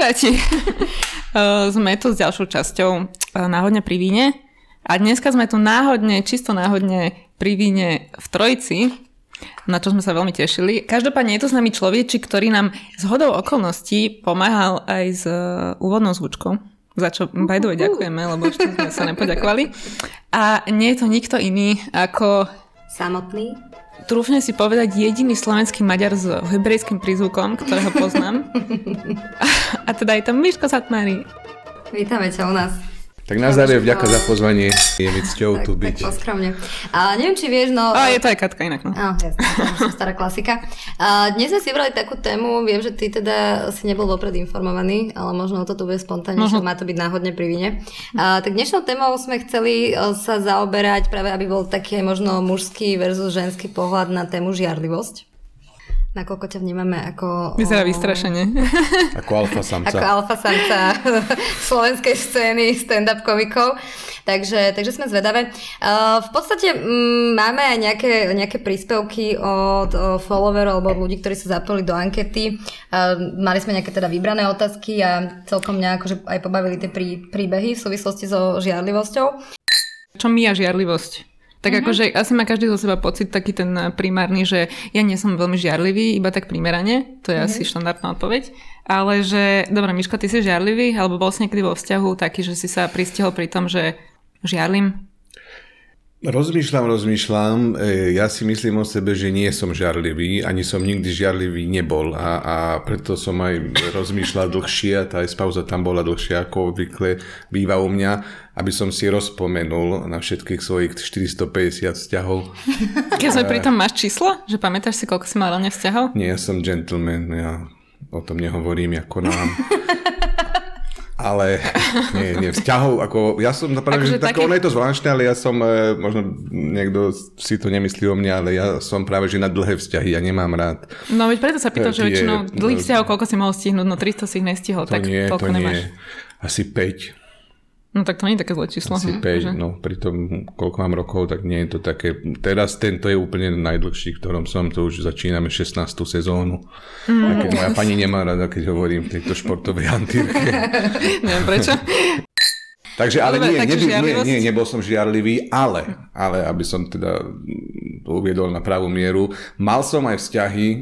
Kamaráti! sme tu s ďalšou časťou náhodne pri víne a dneska sme tu náhodne, čisto náhodne pri víne v Trojici, na čo sme sa veľmi tešili. Každopádne je to s nami človeči, ktorý nám z hodou okolností pomáhal aj s úvodnou zvučkou za čo by the way ďakujeme, lebo ešte sme sa nepoďakovali. A nie je to nikto iný ako... Samotný trúfne si povedať jediný slovenský Maďar s hebrejským prízvukom, ktorého poznám. a, a teda je to Miško Satmári. Vítame ťa u nás. Tak nazdar vďaka za pozvanie. Je mi cťou tu byť. Tak poskromne. A neviem, či vieš, no... A je to aj Katka inak, no. Á, jasne, to stará klasika. A dnes sme si vybrali takú tému, viem, že ty teda si nebol vopred informovaný, ale možno to tu bude spontánne, možno... má to byť náhodne pri vine. A, tak dnešnou témou sme chceli e, sa zaoberať práve, aby bol taký možno mužský versus ženský pohľad na tému žiarlivosť. Nakoľko ťa vnímame ako... Vyzerá vystrašenie. Ako alfa samca. Ako alfa samca slovenskej scény stand-up komikov. Takže, takže sme zvedavé. Uh, v podstate m, máme aj nejaké, nejaké príspevky od followerov alebo od ľudí, ktorí sa zapojili do ankety. Uh, mali sme nejaké teda vybrané otázky a celkom nejako že aj pobavili tie prí, príbehy v súvislosti so žiarlivosťou. Čo my a žiarlivosť? Tak mm-hmm. akože asi má každý zo seba pocit taký ten primárny, že ja nie som veľmi žiarlivý, iba tak primerane, to je mm-hmm. asi štandardná odpoveď, ale že, dobré, Miško, ty si žiarlivý, alebo bol si niekedy vo vzťahu taký, že si sa pristihol pri tom, že žiarlim? Rozmýšľam, rozmýšľam. E, ja si myslím o sebe, že nie som žiarlivý, ani som nikdy žiarlivý nebol a, a preto som aj rozmýšľal dlhšie a tá aj pauza tam bola dlhšia, ako obvykle býva u mňa, aby som si rozpomenul na všetkých svojich 450 vzťahov. Keď sme pri tom máš číslo? Že pamätáš si, koľko si mal reálne vzťahov? Nie, ja som gentleman, ja o tom nehovorím, ako nám. ale nie, nie, vzťahov, ako ja som napadal, že tak, taký... ono je to zvláštne, ale ja som, e, možno niekto si to nemyslí o mňa, ale ja som práve, že na dlhé vzťahy, ja nemám rád. No veď preto sa pýtam, že väčšinou dlhých vzťahov, koľko si mohol stihnúť, no 300 si ich nestihol, to tak nie, toľko to nemáš. Nie. Asi 5. No tak to nie je také zlé číslo. Asi 5, že? no pri tom, koľko mám rokov, tak nie je to také. Teraz tento je úplne najdlhší, v ktorom som, to už začíname 16. sezónu. Mm. A keď moja pani nemá rada, keď hovorím v tejto športovej antírke. Neviem prečo. Takže ale nie, nie, nie, nie, nebol som žiarlivý, ale, ale aby som teda to uviedol na pravú mieru, mal som aj vzťahy e,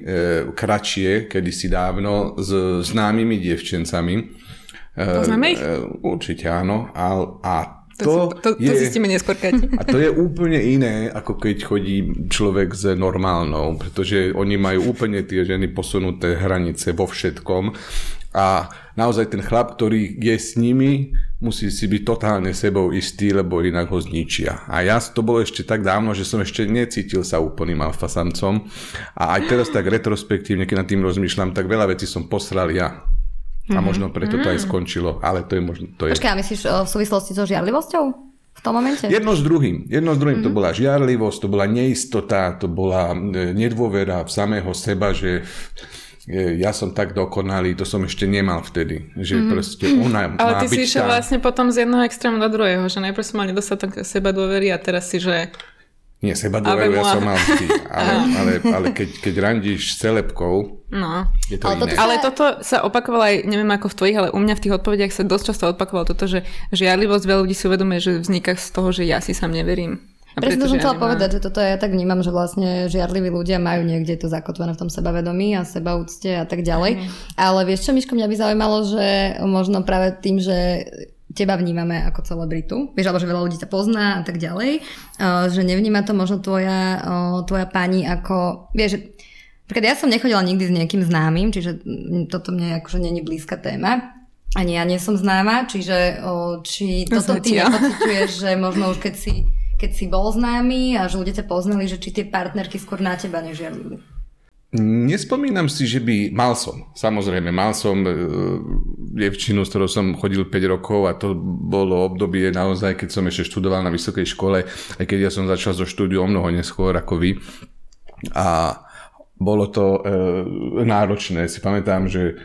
kratšie, kedysi dávno, s známymi dievčencami, Poznáme ich? Eh, určite áno. A, a to, to, to, je, to zistíme neskôr, A to je úplne iné, ako keď chodí človek s normálnou, pretože oni majú úplne tie ženy posunuté hranice vo všetkom a naozaj ten chlap, ktorý je s nimi, musí si byť totálne sebou istý, lebo inak ho zničia. A ja to bolo ešte tak dávno, že som ešte necítil sa úplným alfasamcom a aj teraz tak retrospektívne, keď nad tým rozmýšľam, tak veľa vecí som posral ja. A možno preto to aj mhm. skončilo, ale to je možno... To je... Počkaj, a myslíš v súvislosti so žiarlivosťou? V tom momente? Jedno s druhým. Jedno s druhým. Mm-hmm. To mhm. bola žiarlivosť, to bola neistota, to bola e, nedôvera v samého seba, že e, ja som tak dokonalý, to som ešte nemal vtedy. Že mm. proste ona Ale ty byť si išiel tá... vlastne potom z jedného extrému do druhého, že najprv som mal nedostatok seba dôvery a teraz si, že nie, seba dôveru ja som mal vždy, ale, ale, ale keď, keď randíš s celebkou, no. je to ale iné. Toto sa... Ale toto sa opakovalo aj, neviem ako v tvojich, ale u mňa v tých odpovediach sa dosť často opakovalo toto, že žiarlivosť veľa ľudí si uvedomuje, že vzniká z toho, že ja si sám neverím. A Presne to som chcela ja povedať, že toto ja tak vnímam, že vlastne žiarliví ľudia majú niekde to zakotvené v tom sebavedomí a sebaúcte a tak ďalej. Mm. Ale vieš čo, Miško, mňa by zaujímalo, že možno práve tým, že teba vnímame ako celebritu, vieš, alebo že veľa ľudí ťa pozná a tak ďalej, že nevníma to možno tvoja, tvoja pani ako, vieš, že ja som nechodila nikdy s niekým známym, čiže toto mne akože není blízka téma, ani ja nie som známa, čiže či toto ty nepociťuješ, že možno už keď si, keď si bol známy a že ľudia ťa poznali, že či tie partnerky skôr na teba nežiarili. Nespomínam si, že by... Mal som, samozrejme, mal som e, dievčinu, s ktorou som chodil 5 rokov a to bolo obdobie naozaj, keď som ešte študoval na vysokej škole, aj keď ja som začal so štúdiom mnoho neskôr ako vy. A bolo to e, náročné. Si pamätám, že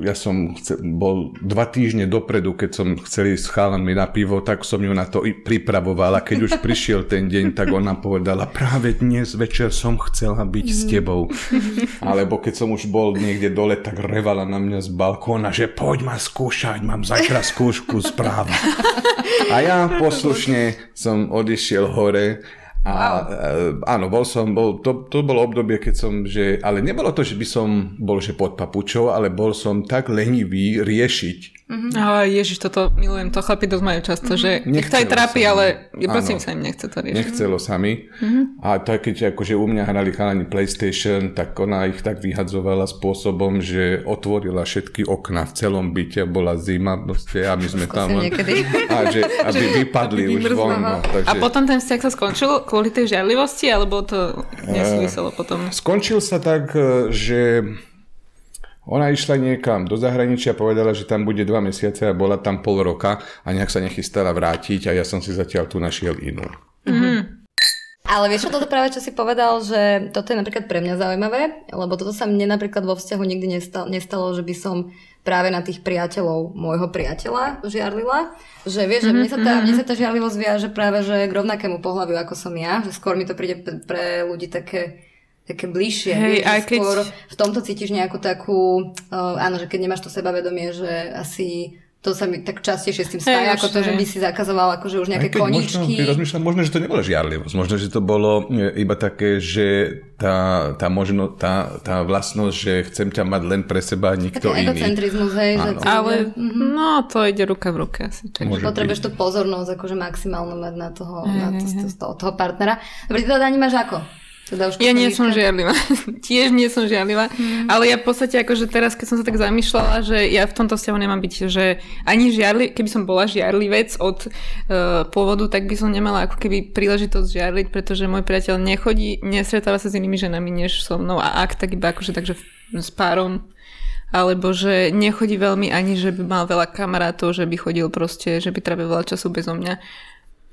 ja som bol dva týždne dopredu, keď som chcel ísť s chalanmi na pivo, tak som ju na to i pripravoval a keď už prišiel ten deň, tak ona povedala, práve dnes večer som chcela byť s tebou. Alebo keď som už bol niekde dole, tak revala na mňa z balkóna, že poď ma skúšať, mám zajtra skúšku správa. A ja poslušne som odišiel hore a wow. áno, bol som, bol, to, to bolo obdobie, keď som, že, ale nebolo to, že by som bol že pod papučou, ale bol som tak lenivý riešiť Mm-hmm. Ale ježiš, toto milujem, to chlapi dosť majú často, mm-hmm. že nech to aj trápi, ale ja prosím sa im nechce to riešiť. Nechcelo sa mi. Mm-hmm. A tak keď akože u mňa hrali chalani PlayStation, tak ona ich tak vyhadzovala spôsobom, že otvorila všetky okna v celom byte, bola zima proste a my sme tam... A že aby vypadli už von. No, takže... A potom ten vzťah sa skončil kvôli tej žiarlivosti, alebo to nesúviselo potom? Skončil sa tak, e, že ona išla niekam do zahraničia, povedala, že tam bude dva mesiace a bola tam pol roka a nejak sa nechystala vrátiť a ja som si zatiaľ tu našiel inú. Mm-hmm. Ale vieš čo, toto práve čo si povedal, že toto je napríklad pre mňa zaujímavé, lebo toto sa mne napríklad vo vzťahu nikdy nestalo, nestalo že by som práve na tých priateľov môjho priateľa žiarlila. Že vieš, že mne sa tá, mne sa tá žiarlivosť viaže práve že k rovnakému pohľaviu ako som ja, že skôr mi to príde pre, pre ľudí také také bližšie. Hej, vieš, aj keď... skôr v tomto cítiš nejakú takú, uh, áno, že keď nemáš to sebavedomie, že asi to sa mi tak častejšie s tým spája, hey, ako to, že by si zakazoval akože už nejaké koníčky. Možno, rozmýšľam, možno, že to nebola žiarlivosť, možno, že to bolo e, iba také, že tá, tá, možno, tá, tá vlastnosť, že chcem ťa mať len pre seba, nikto Taký iný. egocentrizmus, hej. Že Ale mm-hmm. no, to ide ruka v ruke asi. Potrebuješ tú pozornosť akože maximálnu mať na toho, hey, na to, hey. toho, toho partnera. Dobre, ty to Dani máš ako? Teda už ja nie som žiarlivá. Tiež nie som žiarlivá. Mm. Ale ja v podstate akože teraz, keď som sa tak zamýšľala, že ja v tomto vzťahu nemám byť, že ani žiarli, keby som bola žiarlivec od uh, pôvodu, tak by som nemala ako keby príležitosť žiarliť, pretože môj priateľ nechodí, nestretáva sa s inými ženami než so mnou a ak tak iba akože takže s párom alebo že nechodí veľmi ani, že by mal veľa kamarátov, že by chodil proste, že by trávil veľa času bezo mňa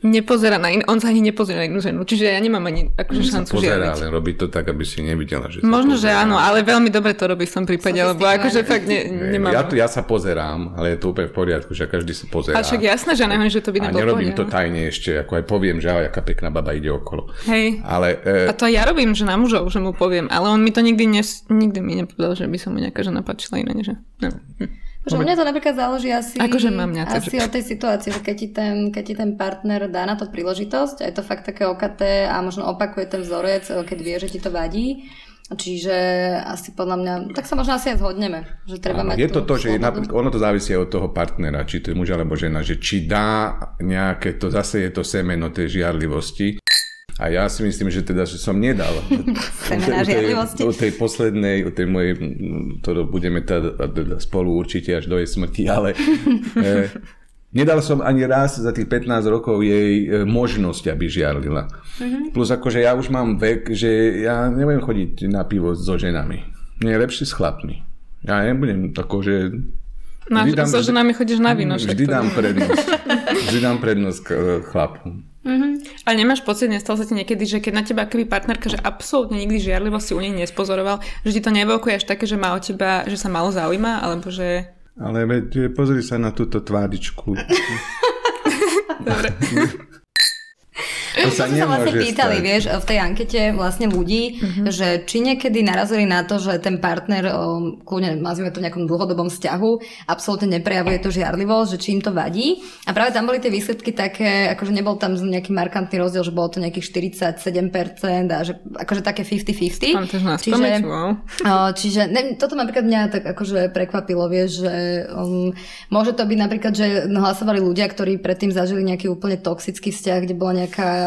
nepozerá na in, on sa ani nepozerá na inú ženu, čiže ja nemám ani akože šancu pozerá, ale robí to tak, aby si nevidela, že Možno, že áno, ale veľmi dobre to robí v tom prípade, lebo akože fakt ne, nemám. Ja, to, ja sa pozerám, ale je to úplne v poriadku, že každý sa pozerá. A však jasné, že neviem, že to by nebolo A nerobím to tajne ešte, ako aj poviem, že aj aká pekná baba ide okolo. Hej. Ale, e... A to ja robím, že na mužov, že mu poviem, ale on mi to nikdy, nes, nikdy mi nepovedal, že by som mu nejaká žena páčila iné, že... Hm. Že u mňa to napríklad záleží asi, akože mám mňa, asi od tej situácie, že keď ti, ten, keď ti ten partner dá na to príležitosť a je to fakt také okaté a možno opakuje ten vzorec, keď vie, že ti to vadí, Čiže asi podľa mňa, tak sa možno asi aj zhodneme, že treba Áno, mať Je to to, že ono to závisí od toho partnera, či to je muž alebo žena, že či dá nejaké, to zase je to semeno tej žiarlivosti, a ja si myslím, že teda, že som nedal. Semena. O tej poslednej, o tej mojej, to budeme teda spolu určite až do jej smrti, ale e, nedal som ani raz za tých 15 rokov jej e, možnosť, aby žiarlila. Mm-hmm. Plus akože ja už mám vek, že ja nebudem chodiť na pivo so ženami. Nie je lepšie s chlapmi. Ja nebudem tako, že na, dám, so ženami chodíš na víno. Vždy dám prednosť. Vždy dám prednosť chlapu. Mm-hmm. Ale nemáš pocit, nestalo sa ti niekedy, že keď na teba keby partnerka, že absolútne nikdy žiarlivo si u nej nespozoroval, že ti to nevokuje až také, že má o teba, že sa malo zaujíma, alebo že... Ale veď pozri sa na túto tváričku. Dobre. To sa, to sa vlastne pýtali, stať. vieš, v tej ankete vlastne ľudí, mm-hmm. že či niekedy narazili na to, že ten partner, kľudne nazvime to v nejakom dlhodobom vzťahu, absolútne neprejavuje to žiarlivosť, že či im to vadí. A práve tam boli tie výsledky také, akože nebol tam nejaký markantný rozdiel, že bolo to nejakých 47% a že akože také 50-50. Čiže, čiže ne, toto napríklad mňa tak akože prekvapilo, vieš, že um, môže to byť napríklad, že hlasovali ľudia, ktorí predtým zažili nejaký úplne toxický vzťah, kde bola nejaká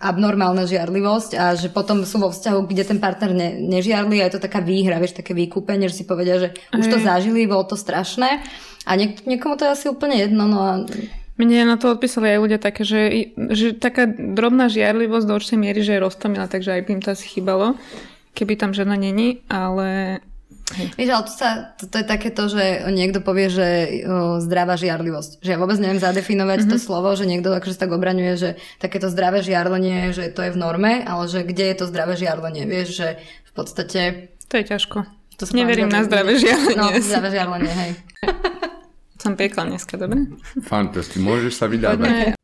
abnormálna žiarlivosť a že potom sú vo vzťahu, kde ten partner ne, nežiarli a je to taká výhra, vieš, také výkupenie, že si povedia, že už to zažili, bolo to strašné a niek- niekomu to je asi úplne jedno. No a... Mne na to odpísali aj ľudia také, že, že taká drobná žiarlivosť do určitej miery, že je roztomila, takže aj by im to asi chýbalo, keby tam žena není, ale Vieš, ale to, sa, to, to je takéto, že niekto povie, že o, zdravá žiarlivosť. Že ja vôbec neviem zadefinovať mm-hmm. to slovo, že niekto akože tak obraňuje, že takéto zdravé žiarlenie, že to je v norme, ale že kde je to zdravé žiarlenie. Vieš, že v podstate... To je ťažko. To sa Neverím na zdravé žiarenie. No, zdravé žiarenie, hej. Som piekla dneska, dobre? Fantasticky, môžeš sa vydávať.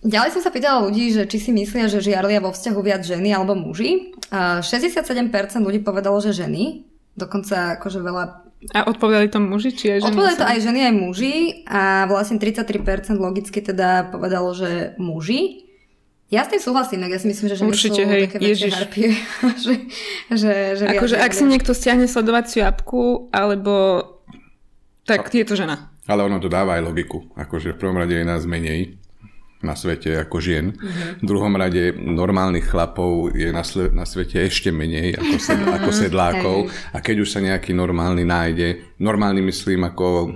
Ďalej som sa pýtala ľudí, že či si myslia, že žiarlia vo vzťahu viac ženy alebo muži. A 67% ľudí povedalo, že ženy. Dokonca akože veľa... A odpovedali to muži, či aj ženy? Odpovedali to aj ženy, aj muži a vlastne 33% logicky teda povedalo, že muži. Ja s tým súhlasím, tak ja si myslím, že ženy Určite, sú hej, také Ježiš. harpie. že, že, že Akože ak si niekto stiahne sledovaciu apku, alebo tak je to žena. Ale ono to dáva aj logiku. Akože v prvom rade je nás menej na svete ako žien. V druhom rade normálnych chlapov je na, sle- na svete ešte menej ako, sed- ako sedlákov. A keď už sa nejaký normálny nájde, normálny myslím ako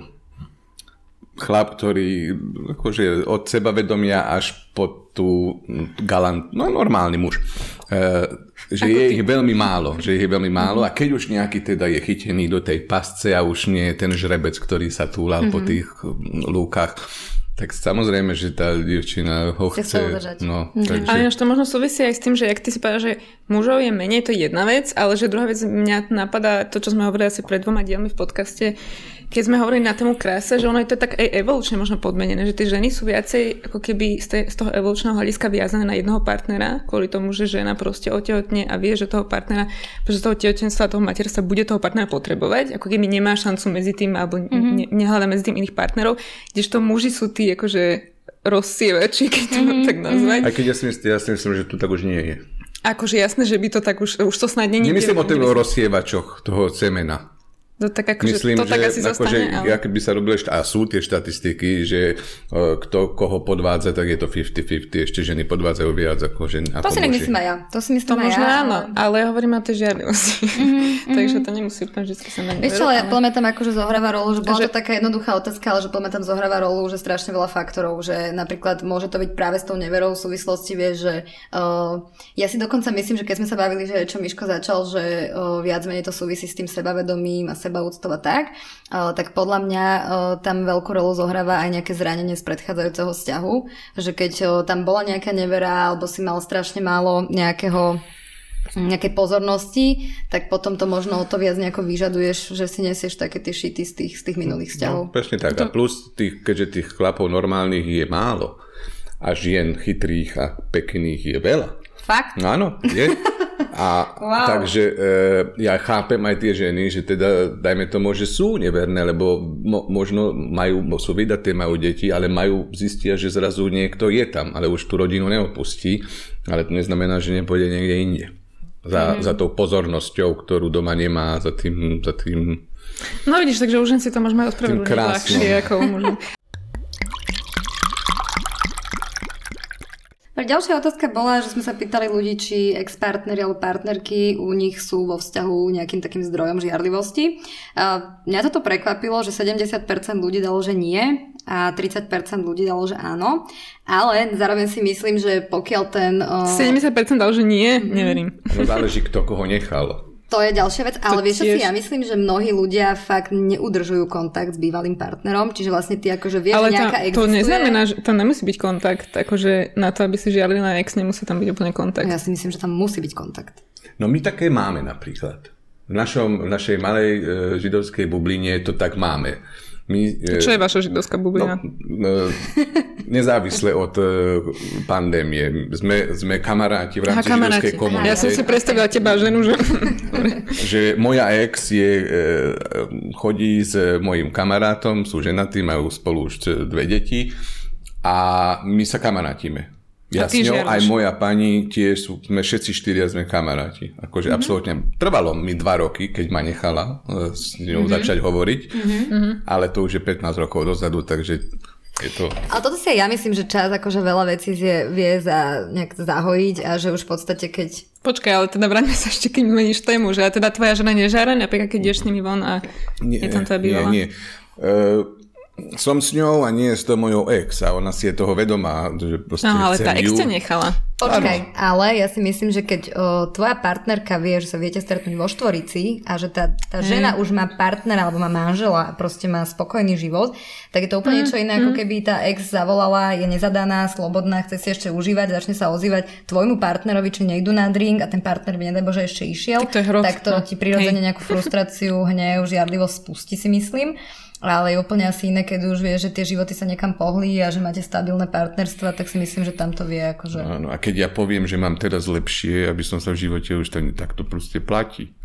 chlap, ktorý akože od sebavedomia až po tú galant, no normálny muž. E, že je ich veľmi málo, že ich je veľmi málo a keď už nejaký teda je chytený do tej pasce a už nie je ten žrebec, ktorý sa túlal po tých mm, lúkach, tak samozrejme, že tá dievčina ho Chce chce. udržať. No, takže... Ale ináč to možno súvisí aj s tým, že jak ty si povedal, že mužov je menej, to je jedna vec, ale že druhá vec mňa napadá to, čo sme hovorili asi pred dvoma dielmi v podcaste, keď sme hovorili na tému krása, že ono je to tak aj evolučne možno podmenené, že tie ženy sú viacej ako keby z, tej, z toho evolučného hľadiska viazané na jednoho partnera, kvôli tomu, že žena proste otehotne a vie, že toho partnera, že z toho tehotenstva, toho materstva bude toho partnera potrebovať, ako keby nemá šancu medzi tým alebo mm-hmm. ne, nehľada medzi tým iných partnerov, kdežto muži sú tí akože rozsievači, keď to mm-hmm. tak nazvať. Aj keď ja si, myslím, ja si myslím, že tu tak už nie je. Akože jasné, že by to tak už, už to snad není. Nemyslím o tých Nemyslím- rozsievačoch toho semena. To tak akože, Myslím, to že, tak asi akože, zostane, ale... ja keby sa robili, a sú tie štatistiky, že uh, kto koho podvádza, tak je to 50-50, ešte ženy podvádzajú viac ako ženy. To si nemyslím aj ja. To si myslím To aj možno ja. áno, ale- ja hovorím o tej žiarlivosti. Takže to nemusí úplne vždy sa na Vieš čo, ale podľa mňa tam akože zohráva rolu, že bola Že- to taká jednoduchá otázka, ale že podľa mňa tam zohráva rolu, že strašne veľa faktorov, že napríklad môže to byť práve s tou neverou v súvislosti, vieš, že uh, ja si dokonca myslím, že keď sme sa bavili, že čo Miško začal, že uh, viac menej to súvisí s tým sebavedomím a sebaúctou a tak, uh, tak podľa mňa uh, tam veľkú rolu zohráva aj nejaké zranenie z predchádzajúceho vzťahu, že keď uh, tam bola nejaká nevera alebo si mal strašne málo nejakého nejakej pozornosti, tak potom to možno o to viac nejako vyžaduješ, že si nesieš také tie šity z tých, z tých minulých vzťahov. No, presne tak. A plus, tých, keďže tých chlapov normálnych je málo a žien chytrých a pekných je veľa. Fakt? No áno, je. A Wow. takže e, ja chápem aj tie ženy, že teda, dajme tomu, že sú neverné, lebo mo, možno majú, sú vydaté, majú deti, ale majú, zistia, že zrazu niekto je tam, ale už tú rodinu neopustí, ale to neznamená, že nepôjde niekde inde. Za, za tou pozornosťou, ktorú doma nemá, za tým, za tým No vidíš, takže už si to môžeme ospravedlniť ľahšie ako u Ďalšia otázka bola, že sme sa pýtali ľudí, či ex-partneri alebo partnerky u nich sú vo vzťahu nejakým takým zdrojom žiarlivosti. Mňa toto prekvapilo, že 70% ľudí dalo, že nie a 30% ľudí dalo, že áno. Ale zároveň si myslím, že pokiaľ ten... o, 70% dal, že nie, Mhm. neverím. No záleží, kto koho nechal. To je ďalšia vec, ale To vieš čo si, tiež. ja myslím, že mnohí ľudia fakt neudržujú kontakt s bývalým partnerom, čiže vlastne ty akože vieš, Ale nejaká to, to existuje. neznamená, že tam nemusí byť kontakt. Akože na to, aby si žiarli na ex, nemusí tam byť úplne kontakt. Ja si myslím, že tam musí byť kontakt. No my také máme napríklad. V, našom, v našej malej e, židovskej bubline to tak máme. My, e, Čo je vaša židovská bublina? No, e, nezávisle od e, pandémie. Sme, sme kamaráti v Aha, rámci kamaráti. židovskej komunity. Ja som si predstavila teba ženu, že... že moja ex je, e, chodí s mojim kamarátom, sú ženatí, majú spolu už dve deti a my sa kamarátime. Ja A ty s ňou, aj moja pani, tiež sú, sme všetci štyria sme kamaráti. Akože mm-hmm. absolútne. Trvalo mi dva roky, keď ma nechala e, s ňou mm-hmm. začať hovoriť, mm-hmm. ale to už je 15 rokov dozadu, takže je to... Ale toto si aj ja myslím, že čas akože veľa vecí vie, vie za, nejak zahojiť a že už v podstate keď... Počkaj, ale teda vráťme sa ešte, keď meníš tému, že a teda tvoja žena nežára, napríklad keď ideš s nimi von a je tam tvoja bývalá. Nie, nie. Uh, som s ňou a nie s to mojou ex a ona si je toho vedomá, že proste No, ale tá ex ju. ťa nechala. Počkaj, ale ja si myslím, že keď o, tvoja partnerka vie, že sa viete stretnúť vo štvorici a že tá, tá žena už má partnera alebo má manžela a proste má spokojný život, tak je to úplne niečo iné, ako keby tá ex zavolala, je nezadaná, slobodná, chce si ešte užívať, začne sa ozývať tvojmu partnerovi, či nejdu na drink a ten partner by nedaj Bože ešte išiel, Tak to tak to ti prirodzene nejakú frustráciu, hnev, žiadlivosť spustí si myslím. Ale je úplne asi iné, keď už vie, že tie životy sa niekam pohli a že máte stabilné partnerstva, tak si myslím, že tam to vie akože... Áno, a keď ja poviem, že mám teraz lepšie, aby som sa v živote už tak, tak to proste platí.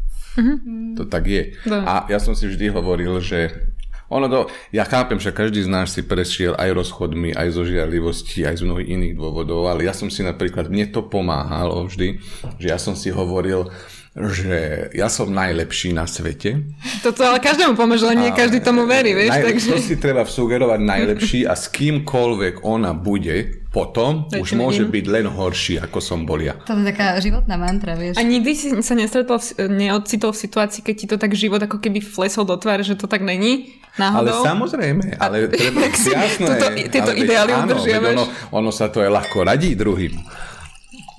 To tak je. No. A ja som si vždy hovoril, že ono to, ja chápem, že každý z nás si prešiel aj rozchodmi, aj zo žiarlivosti, aj z mnohých iných dôvodov, ale ja som si napríklad, mne to pomáhalo vždy, že ja som si hovoril, že ja som najlepší na svete. Toto ale každému pomôže, len nie každý tomu verí, vieš, Naj, takže... To si treba sugerovať najlepší a s kýmkoľvek ona bude potom, To už môže vidím. byť len horší, ako som bol ja. To je taká životná mantra, vieš. A nikdy si sa nestretol, v, neocitol v situácii, keď ti to tak život ako keby flesol do tváre, že to tak není Ale náhodou? samozrejme, ale treba, si jasné, tieto ale ideály udržiavaš. ono, ono sa to aj ľahko radí druhým.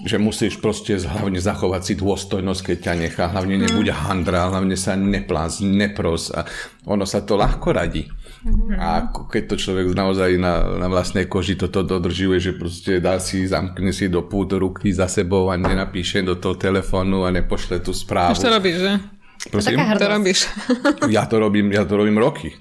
Že musíš proste hlavne zachovať si dôstojnosť, keď ťa nechá. Hlavne Mm. nebuď handra, hlavne sa neplás, nepros. A ono sa to ľahko radí. Mm-hmm. A keď to človek naozaj na, na vlastnej koži toto dodržuje, že proste dá si, zamkne si do pút ruky za sebou a nenapíše do toho telefónu a nepošle tú správu. Už to robíš, že? Prosím? To robíš. Ja to robím, ja to robím roky.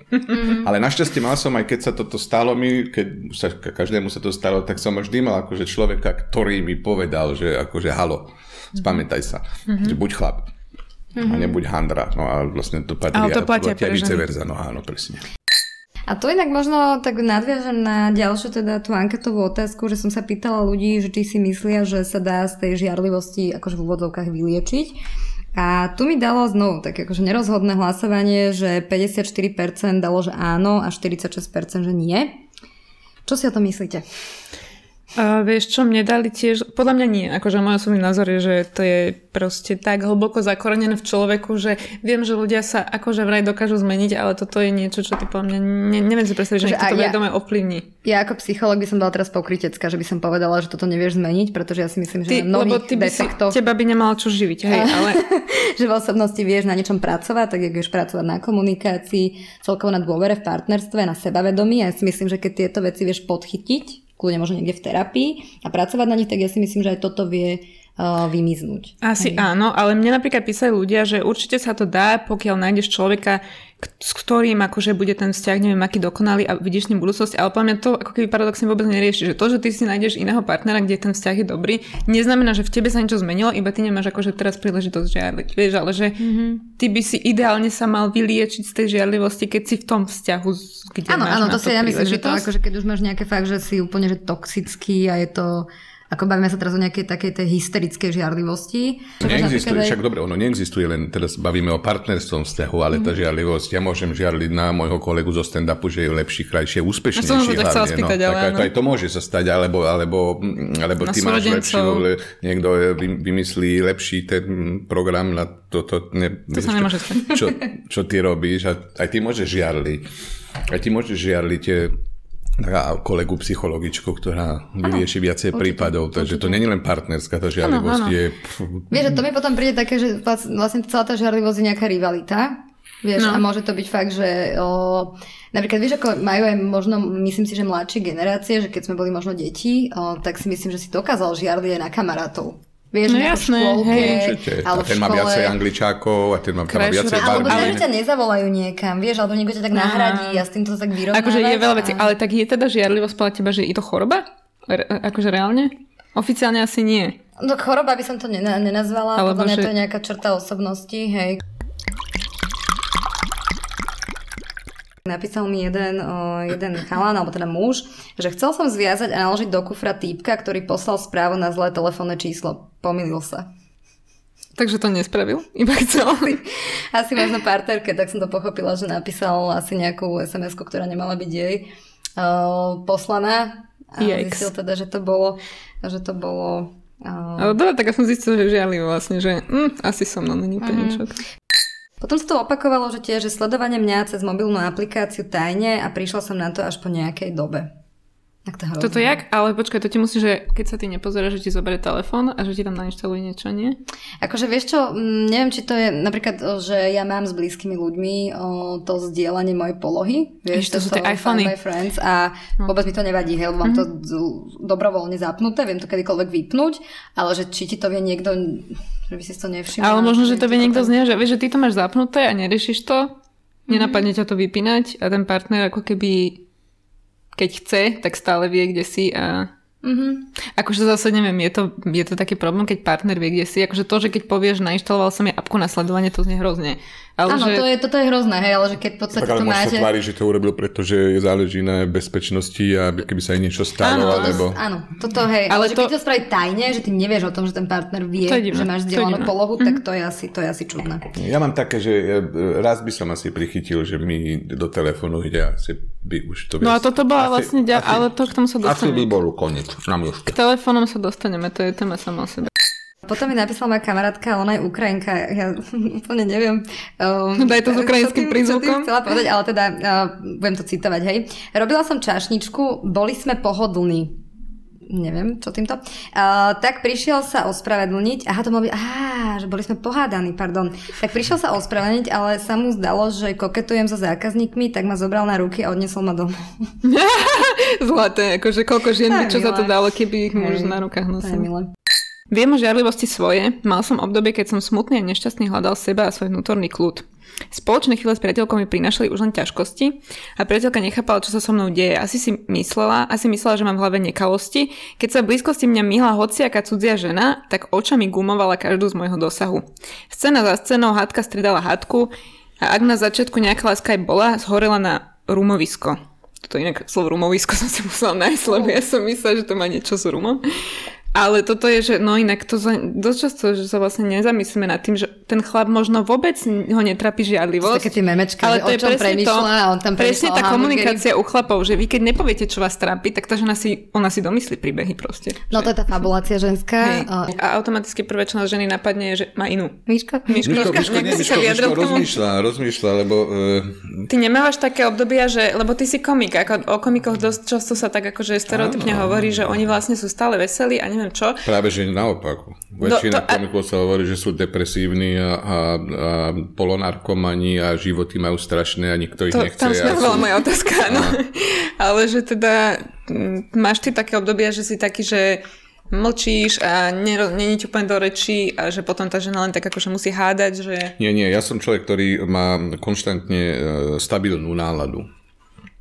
Ale našťastie mal som aj keď sa toto stalo mi, keď sa, ka- každému sa to stalo, tak som vždy mal akože človeka, ktorý mi povedal, že akože halo, spamätaj sa, že buď chlap a nebuď handra. No a vlastne to patrí, Ale to platia pre vice versa. No áno, presne. A to inak možno tak nadviažem na ďalšiu teda tú anketovú otázku, že som sa pýtala ľudí, že či si myslia, že sa dá z tej žiarlivosti akože v úvodzovkách vyliečiť. A tu mi dalo znovu tak akože nerozhodné hlasovanie, že 54% dalo, že áno a 46% že nie. Čo si o tom myslíte? A vieš čo, mne dali tiež, podľa mňa nie, akože môj osobný názor je, že to je proste tak hlboko zakorenené v človeku, že viem, že ľudia sa akože vraj dokážu zmeniť, ale toto je niečo, čo ty podľa mňa, ne, neviem si predstaviť, že Že niekto to ja- vedome ovplyvní. Ja ako psycholog by som bola teraz pokritecká, že by som povedala, že toto nevieš zmeniť, pretože ja si myslím, že Ty, na lebo ty by si, teba by nemalo čo živiť, hej, ale že v osobnosti vieš na niečom pracovať, tak jak vieš pracovať na komunikácii, celkovo na dôvere v partnerstve, na sebavedomí. Ja si myslím, že keď tieto veci vieš podchytiť, kľudne možno niekde v terapii a pracovať na nich, tak ja si myslím, že aj toto vie uh, vymiznúť. Asi áno, ale mne napríklad písali ľudia, že určite sa to dá, pokiaľ nájdeš človeka, s ktorým akože bude ten vzťah, neviem, aký dokonalý a vidíš s ním budúcnosť, ale podľa mňa to ako keby paradoxne vôbec nerieši, že to, že ty si nájdeš iného partnera, kde ten vzťah je dobrý, neznamená, že v tebe sa niečo zmenilo, iba ty nemáš akože teraz príležitosť žiarliť, vieš, ale že mm-hmm. ty by si ideálne sa mal vyliečiť z tej žiarlivosti, keď si v tom vzťahu, kde Áno, máš áno, to si ja myslím, že to akože keď už máš nejaké fakt, že si úplne že toxický a je to ako bavíme sa teraz o nejakej takej tej hysterickej žiarlivosti. Neexistuje, aj- však dobre, ono neexistuje len, teraz bavíme o partnerstvom vzťahu, ale Mhm. tá žiarlivosť, ja môžem žiarliť na môjho kolegu zo stand-upu, že je lepší, krajší, úspešnejší som sa ťa chcela hlavne. spýtať, no, ale tak, áno. to aj to môže sa stať, alebo, alebo, alebo Na ty máš lepší, le, niekto vy- vymyslí lepší ten program na toto. Ne, To sa vieš, nemôže čo, čo, čo ty robíš a aj ty môžeš žiarliť. Aj ty môžeš žiarliť taká kolegu psychologičku, ktorá vyrieši viacej prípadov, takže to nie je len partnerská, tá žiarlivosť áno. je... Vieš, že to mi potom príde také, že vlastne celá tá žiarlivosť je nejaká rivalita. Vieš, No. a môže to byť fakt, že o, napríklad vieš, ako majú aj možno, myslím si, že mladšie generácie, že keď sme boli možno deti, o, tak si myslím, že si dokázal žiarliť aj na kamarátov. Vieš, No jasné, škôlke, hej. Určite. A ten má škole. viacej angličákov a ten má, tam má viacej rodinu. Alebo že ťa nezavolajú niekam, vieš, alebo niekto ťa tak nahradí a s týmto sa tak vyrovnávať. Akože je veľa vecí, a- ale tak je teda žiarlivosť podľa teba, že je to choroba? Re, akože reálne? Oficiálne asi nie. No choroba by som to nena- nenazvala, Alebo podľa mňa že- to je nejaká črta osobnosti, hej. Napísal mi jeden, jeden chalan, alebo teda muž, že chcel som zviazať a naložiť do kufra týpka, ktorý poslal správu na zlé telefónne číslo. Pomýlil sa. Takže to nespravil, iba chcel. Asi možno partnerke, tak som to pochopila, že napísal asi nejakú sms ktorá nemala byť jej o, poslaná. A Yikes. zistil teda, že to bolo, že to bolo o, Ale dobre, tak ja som zistil, že žiarlivý vlastne, že mm, asi so mnou není úplne Mhm. Potom sa to opakovalo, že tiež že sledovanie mňa cez mobilnú aplikáciu tajne a prišla som na to až po nejakej dobe. Tak to Toto jak? Ale počkaj, to ti musí, že keď sa ty nepozeráš, že ti zoberie telefón a že ti tam nainštaluje niečo, nie? Akože vieš čo, neviem, či to je napríklad, že ja mám s blízkymi ľuďmi o, to zdieľanie mojej polohy. Vieš, to sú tie iPhony. Friends a no. vôbec mi to nevadí, hej, mám mm-hmm. to dobrovoľne zapnuté, viem to kedykoľvek vypnúť, ale že či ti to vie niekto, že by si to nevšimol. Ale možno, že to vie niekto znie, že vieš, že ty to máš zapnuté a neriešiš to, mm-hmm. nenapadne ťa to vypínať a ten partner ako keby keď chce, tak stále vie, kde si a Mm-hmm. Akože zase neviem, je to, je to taký problém, keď partner vie, kde si. Akože to, že keď povieš, nainštaloval som je apku na sledovanie, to znie hrozne. Ale Áno, že... to je, toto je hrozné, hej, ale že keď v podstate tak, ale to máte... sa tvári, že to urobil, pretože záleží na bezpečnosti a keby sa aj niečo stalo, áno, alebo... Áno, toto hej, ale, ale to... že keď to spraví tajne, že ty nevieš o tom, že ten partner vie, že máš zdieľanú polohu, tak to je, asi, to je asi čudné. Ja mám také, že raz by som asi prichytil, že mi do telefónu ide asi by už to... No a toto bola asi, vlastne, asi, ale to k tomu sa dostaneme. Asi by bol koniec, nám už. K telefónom sa dostaneme, to je téma sama o sebe. Potom mi napísala moja kamarátka, ona je Ukrajinka, ja úplne neviem. Um, Daj to s ukrajinským prízvukom. chcela povedať, ale teda uh, budem to citovať, hej. Robila som čašničku, boli sme pohodlní neviem, čo týmto, uh, tak prišiel sa ospravedlniť, aha, to mohlo byť, aha, že boli sme pohádaní, pardon, tak prišiel sa ospravedlniť, ale sa mu zdalo, že koketujem so zákazníkmi, tak ma zobral na ruky a odnesol ma domov. Zlaté, akože koľko žien by čo za to dalo, keby ich muž na rukách nosil. Viem o žiarlivosti svoje, mal som obdobie, keď som smutný a nešťastný hľadal seba a svoj vnútorný kľud. Spoločné chvíle s priateľkou mi prinašali už len ťažkosti a priateľka nechápala, čo sa so mnou deje. Asi si myslela, asi myslela, že mám v hlave nekalosti. Keď sa blízkosti mňa myhla hociaká cudzia žena, tak očami gumovala každú z môjho dosahu. Scéna za scénou hádka stredala hádku a ak na začiatku nejaká láska aj bola, zhorela na rumovisko. Toto inak slovo rumovisko som si musela nájsť, lebo ja som myslela, že to má niečo s rumom. Ale toto je, že no inak to za, dosť často, že sa vlastne nezamyslíme nad tým, že ten chlap možno vôbec ho netrapí žiadlivosť. Také tie memečka, ale že to o čom premýšľa a on tam Presne tá komunikácia u chlapov, že vy keď nepoviete, čo vás trápi, tak tá žena si, ona si domyslí príbehy proste. No to je tá fabulácia ženská. Hej. A automaticky prvé, čo nás ženy napadne, je, že má inú. Miška? Miško, Miško, Miško, nie, Miško, Miško rozmýšľa, rozmýšľa, lebo... Uh... Ty nemávaš také obdobia, že, lebo ty si komik, ako o komikoch dosť často sa tak akože stereotypne hovorí, že oni vlastne sú stále veselí a neviem čo. Práve, že naopak. Väčšina no, to, komikov sa hovorí, že sú depresívni a, a, a polonarkomani a životy majú strašné a nikto ich to, nechce. Tam smerovala sú... moja otázka, no. Ale že teda máš ty také obdobia, že si taký, že mlčíš a není ti úplne do reči a že potom tá žena len tak akože musí hádať, že... Nie, nie, ja som človek, ktorý má konštantne e, stabilnú náladu.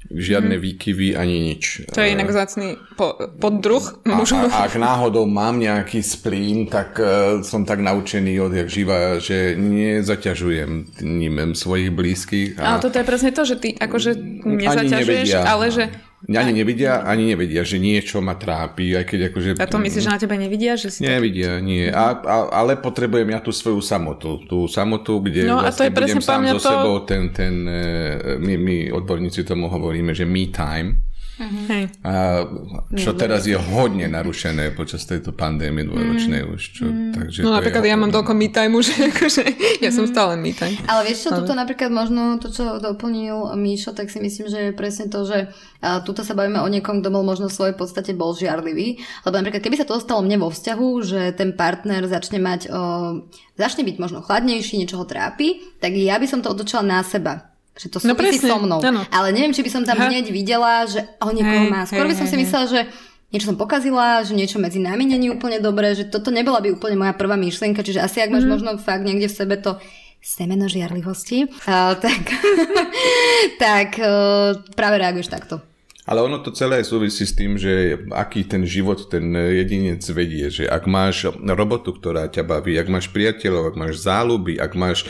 Žiadne hmm. výkyvy ani nič. To je inak zácný po, poddruh. A, a, ak náhodou mám nejaký splín, tak uh, som tak naučený odjak živa, že nezaťažujem ním svojich blízkych. A... Ale toto je presne to, že ty akože nezaťažuješ, ale že ani nevidia, ani nevedia, že niečo ma trápi, aj keď akože... A to myslíš, že na teba nevidia? Že si nevidia, tak... nie. A, a, ale potrebujem ja tú svoju samotu. Tú samotu, kde no, vlastne a to je budem sám so to... sebou. Ten, ten, e, my, my odborníci tomu hovoríme, že me time Uh-huh. A čo teraz je hodne narušené počas tejto pandémie dvojročnej už. Čo, mm. takže no napríklad ja mám toľko me time už, akože ja som mm. stále me time. Ale vieš čo, tuto napríklad možno to, čo doplnil Míšo, tak si myslím, že je presne to, že a tuto sa bavíme o niekom, kto bol možno v svojej podstate bol žiarlivý. Lebo napríklad, keby sa to dostalo mne vo vzťahu, že ten partner začne mať, o, začne byť možno chladnejší, niečo ho trápi, tak ja by som to otočila na seba že to no súvisí no so mnou. Ano. Ale neviem, či by som tam ha. hneď videla, že o niekoho má. Skôr hej, by som hej, si myslela, že niečo som pokazila, že niečo medzi nami není úplne dobré, že toto nebola by úplne moja prvá myšlienka, čiže asi ak máš mm. možno fakt niekde v sebe to semeno žiarlivosti, uh, tak, tak uh, práve reaguješ takto. Ale ono to celé súvisí s tým, že aký ten život ten jedinec vedie, že ak máš robotu, ktorá ťa baví, ak máš priateľov, ak máš záľuby, ak máš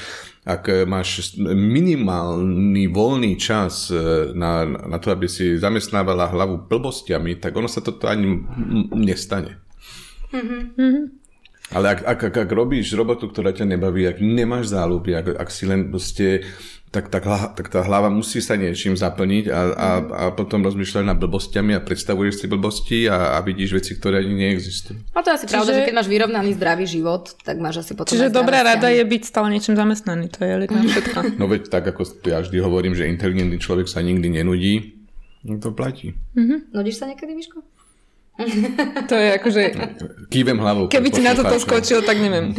ak máš minimálny voľný čas e, na, na to, aby si zamestnávala hlavu blbostiami, tak ono sa toto ani nestane. Mm-hmm. Ale ak, ak, ak, ak robíš robotu, ktorá ťa nebaví, ak nemáš záľuby, ak, ak si len proste tak, tak, tak tá hlava musí sa niečím zaplniť a, a, a potom rozmýšľať nad blbostiami a predstavuješ si blbosti a, a vidíš veci, ktoré ani neexistujú. A to je asi Čiže... pravda, že keď máš vyrovnaný zdravý život, tak máš asi potom Čiže dobrá rada je byť stále niečím zamestnaný, to je na všetko. No veď tak, ako ja vždy hovorím, že inteligentný človek sa nikdy nenudí, no to platí. Mm-hmm. Nudíš sa niekedy, Miško? to je akože... Kývem hlavou. Keby ti na toto skočil, tak neviem.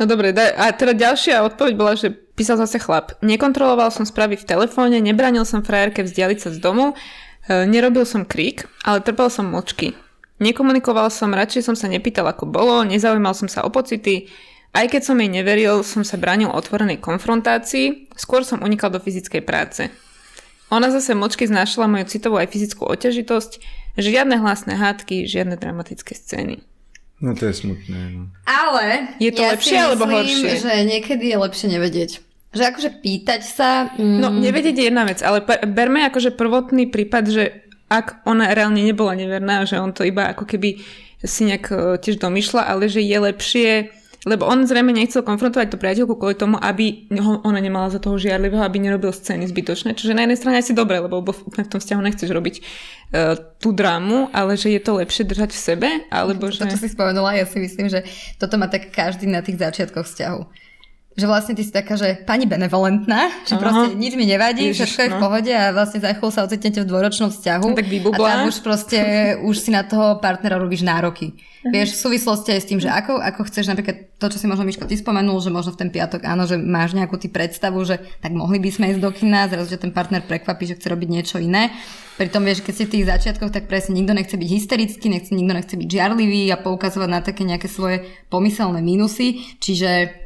No dobre, a teda ďalšia odpoveď bola, že písal zase chlap. Nekontroloval som správy v telefóne, nebranil som frajerke vzdialiť sa z domu, e, nerobil som krík, ale trpel som močky. Nekomunikoval som, radšej som sa nepýtal, ako bolo, nezaujímal som sa o pocity, aj keď som jej neveril, som sa bránil otvorenej konfrontácii, skôr som unikal do fyzickej práce. Ona zase močky znášala moju citovú aj fyzickú oťažitosť, žiadne hlasné hádky, žiadne dramatické scény. No to je smutné. No. Ale je to ja lepšie myslím, alebo horšie? že niekedy je lepšie nevedieť. Že akože pýtať sa... Mm... No nevedieť je jedna vec, ale berme akože prvotný prípad, že ak ona reálne nebola neverná, že on to iba ako keby si nejak e, tiež domýšľa, ale že je lepšie lebo on zrejme nechcel konfrontovať tú priateľku kvôli tomu, aby ho, ona nemala za toho žiarlivého, aby nerobil scény zbytočné. Čiže na jednej strane asi dobre, lebo v tom vzťahu nechceš robiť uh, tú drámu, ale že je to lepšie držať v sebe, alebo že... To, čo si spomenula, ja si myslím, že toto má tak každý na tých začiatkoch vzťahu že vlastne ty si taká, že pani benevolentná, že Aha. proste nič mi nevadí, Ježiš, všetko je no. v pohode a vlastne za chvíľu sa ocitnete v dvoročnom vzťahu. No, tak a tam už proste, už si na toho partnera robíš nároky. Uh-huh. Vieš, v súvislosti aj s tým, že ako, ako chceš napríklad to, čo si možno Miško ty spomenul, že možno v ten piatok áno, že máš nejakú ty predstavu, že tak mohli by sme ísť do kina, zrazu, že ten partner prekvapí, že chce robiť niečo iné. Pritom vieš, keď si v tých začiatkoch, tak presne nikto nechce byť hysterický, nechce, nikto nechce byť žiarlivý a poukazovať na také nejaké svoje pomyselné minusy. Čiže